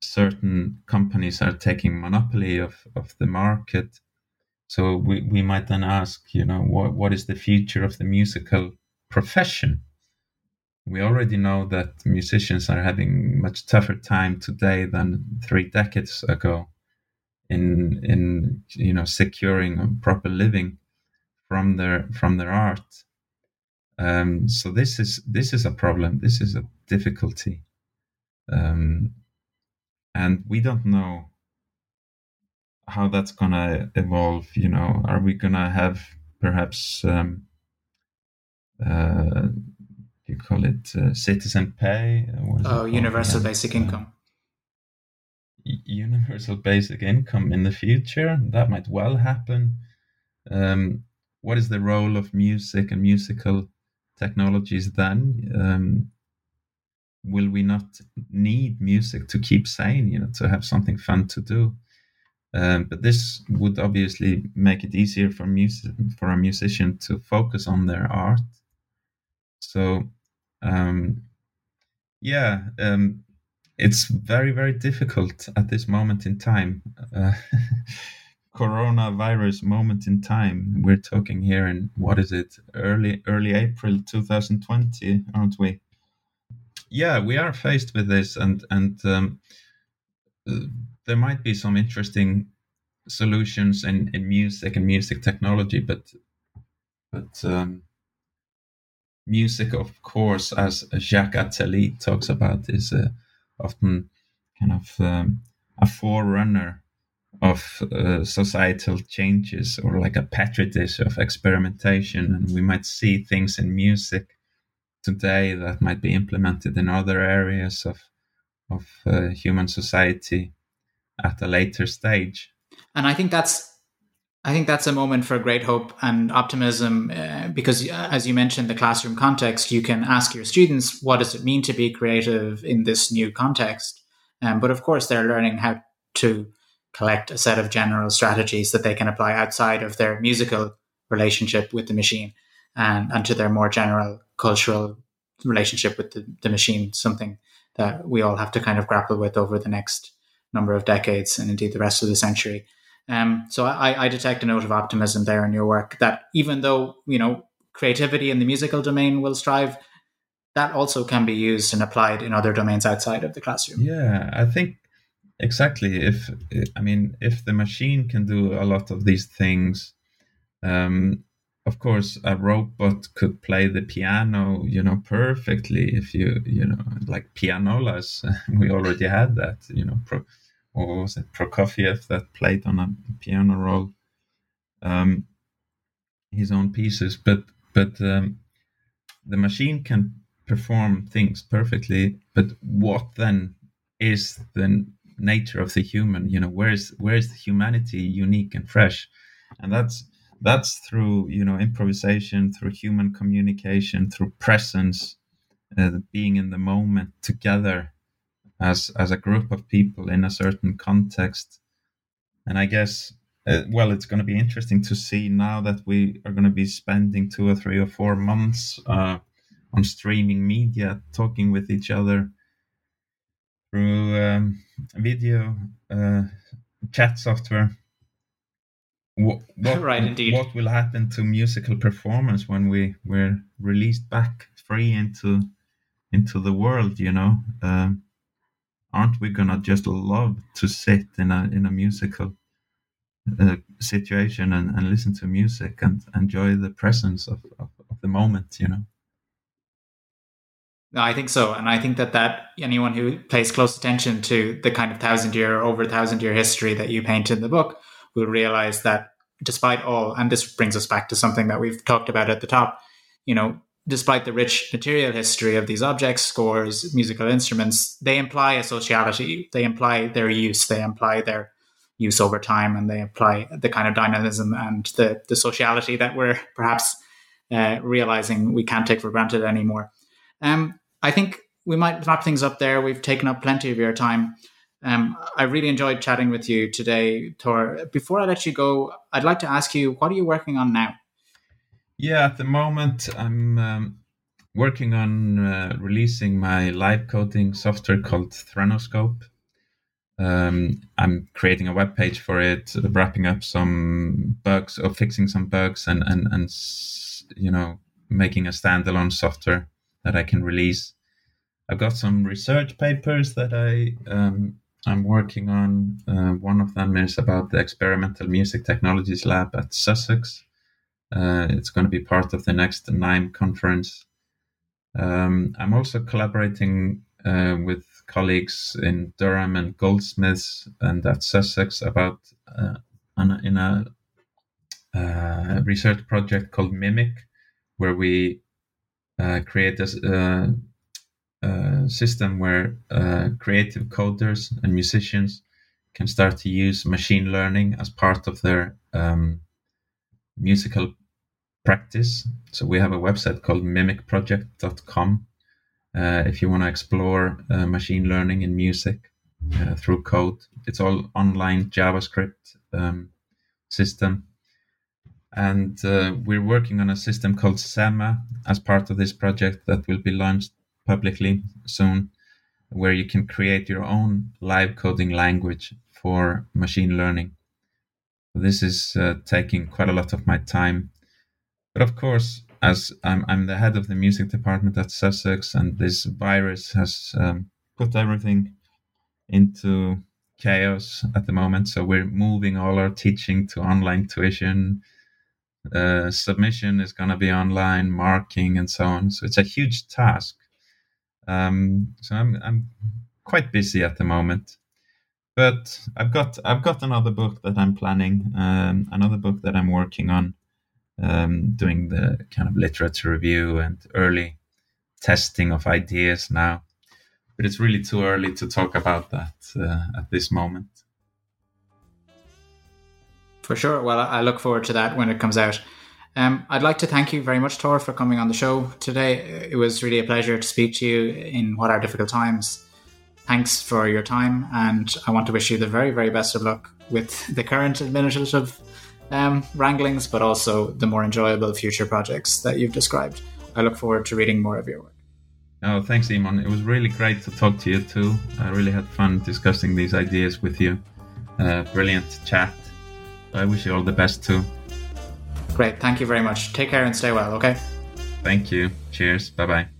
certain companies are taking monopoly of, of the market. So we, we might then ask, you know, what, what is the future of the musical profession? We already know that musicians are having much tougher time today than three decades ago in in you know securing a proper living from their from their art. Um, so this is this is a problem. This is a difficulty. Um, and we don't know how that's gonna evolve. You know, are we gonna have perhaps um, uh, you call it uh, citizen pay?
Oh, universal basic uh, income.
Universal basic income in the future that might well happen. Um, what is the role of music and musical technologies then? Um, will we not need music to keep sane you know to have something fun to do? Um, but this would obviously make it easier for music for a musician to focus on their art. So um, yeah um, it's very very difficult at this moment in time. Uh, (laughs) coronavirus moment in time. We're talking here in what is it early early april 2020 aren't we? Yeah, we are faced with this, and and um, there might be some interesting solutions in, in music and music technology, but but um, music, of course, as Jacques Attali talks about, is uh, often kind of um, a forerunner of uh, societal changes or like a petri dish of experimentation, and we might see things in music today that might be implemented in other areas of of uh, human society at a later stage.
And I think that's I think that's a moment for great hope and optimism uh, because, uh, as you mentioned, the classroom context, you can ask your students, what does it mean to be creative in this new context? Um, but of course, they're learning how to collect a set of general strategies that they can apply outside of their musical relationship with the machine and, and to their more general cultural relationship with the, the machine, something that we all have to kind of grapple with over the next number of decades and indeed the rest of the century. Um, so I, I detect a note of optimism there in your work that even though, you know, creativity in the musical domain will strive, that also can be used and applied in other domains outside of the classroom.
Yeah, I think exactly. If I mean, if the machine can do a lot of these things, um, of course, a robot could play the piano, you know, perfectly. If you, you know, like pianolas, (laughs) we already had that, you know, Pro, what was it, Prokofiev that played on a piano roll, um, his own pieces. But but um, the machine can perform things perfectly. But what then is the nature of the human? You know, where is where is the humanity unique and fresh? And that's that's through you know improvisation through human communication through presence uh, being in the moment together as as a group of people in a certain context and i guess uh, well it's going to be interesting to see now that we are going to be spending two or three or four months uh, on streaming media talking with each other through um, video uh, chat software what, (laughs) what,
right, indeed.
What will happen to musical performance when we we're released back free into into the world? You know, um, aren't we gonna just love to sit in a in a musical uh, situation and, and listen to music and enjoy the presence of, of, of the moment? You know.
I think so, and I think that that anyone who pays close attention to the kind of thousand year, over thousand year history that you paint in the book will realize that despite all, and this brings us back to something that we've talked about at the top, you know, despite the rich material history of these objects, scores, musical instruments, they imply a sociality. They imply their use. They imply their use over time, and they imply the kind of dynamism and the the sociality that we're perhaps uh, realizing we can't take for granted anymore. Um, I think we might wrap things up there. We've taken up plenty of your time. Um, I really enjoyed chatting with you today, Thor. Before I let you go, I'd like to ask you, what are you working on now?
Yeah, at the moment, I'm um, working on uh, releasing my live coding software called Threnoscope. Um, I'm creating a web page for it, wrapping up some bugs or fixing some bugs, and and and you know making a standalone software that I can release. I've got some research papers that I um, I'm working on. Uh, one of them is about the Experimental Music Technologies Lab at Sussex. Uh, it's going to be part of the next NIME conference. Um, I'm also collaborating uh, with colleagues in Durham and Goldsmiths and at Sussex about uh, in a uh, research project called Mimic, where we create a uh, system where uh, creative coders and musicians can start to use machine learning as part of their um, musical practice. So we have a website called mimicproject.com uh, if you want to explore uh, machine learning in music uh, through code. It's all online JavaScript um, system. And uh, we're working on a system called Sema as part of this project that will be launched publicly soon, where you can create your own live coding language for machine learning. This is uh, taking quite a lot of my time. But of course, as I'm, I'm the head of the music department at Sussex, and this virus has um, put everything into chaos at the moment. So we're moving all our teaching to online tuition. Uh, submission is going to be online, marking, and so on. So it's a huge task. Um, so I'm I'm quite busy at the moment, but I've got I've got another book that I'm planning, um, another book that I'm working on, um, doing the kind of literature review and early testing of ideas now. But it's really too early to talk about that uh, at this moment.
For sure. Well, I look forward to that when it comes out. Um, I'd like to thank you very much, Thor, for coming on the show today. It was really a pleasure to speak to you in what are difficult times. Thanks for your time, and I want to wish you the very, very best of luck with the current administrative um, wranglings, but also the more enjoyable future projects that you've described. I look forward to reading more of your work.
Oh, thanks, Eamonn. It was really great to talk to you too. I really had fun discussing these ideas with you. Uh, brilliant chat. I wish you all the best too.
Great. Thank you very much. Take care and stay well, okay?
Thank you. Cheers. Bye bye.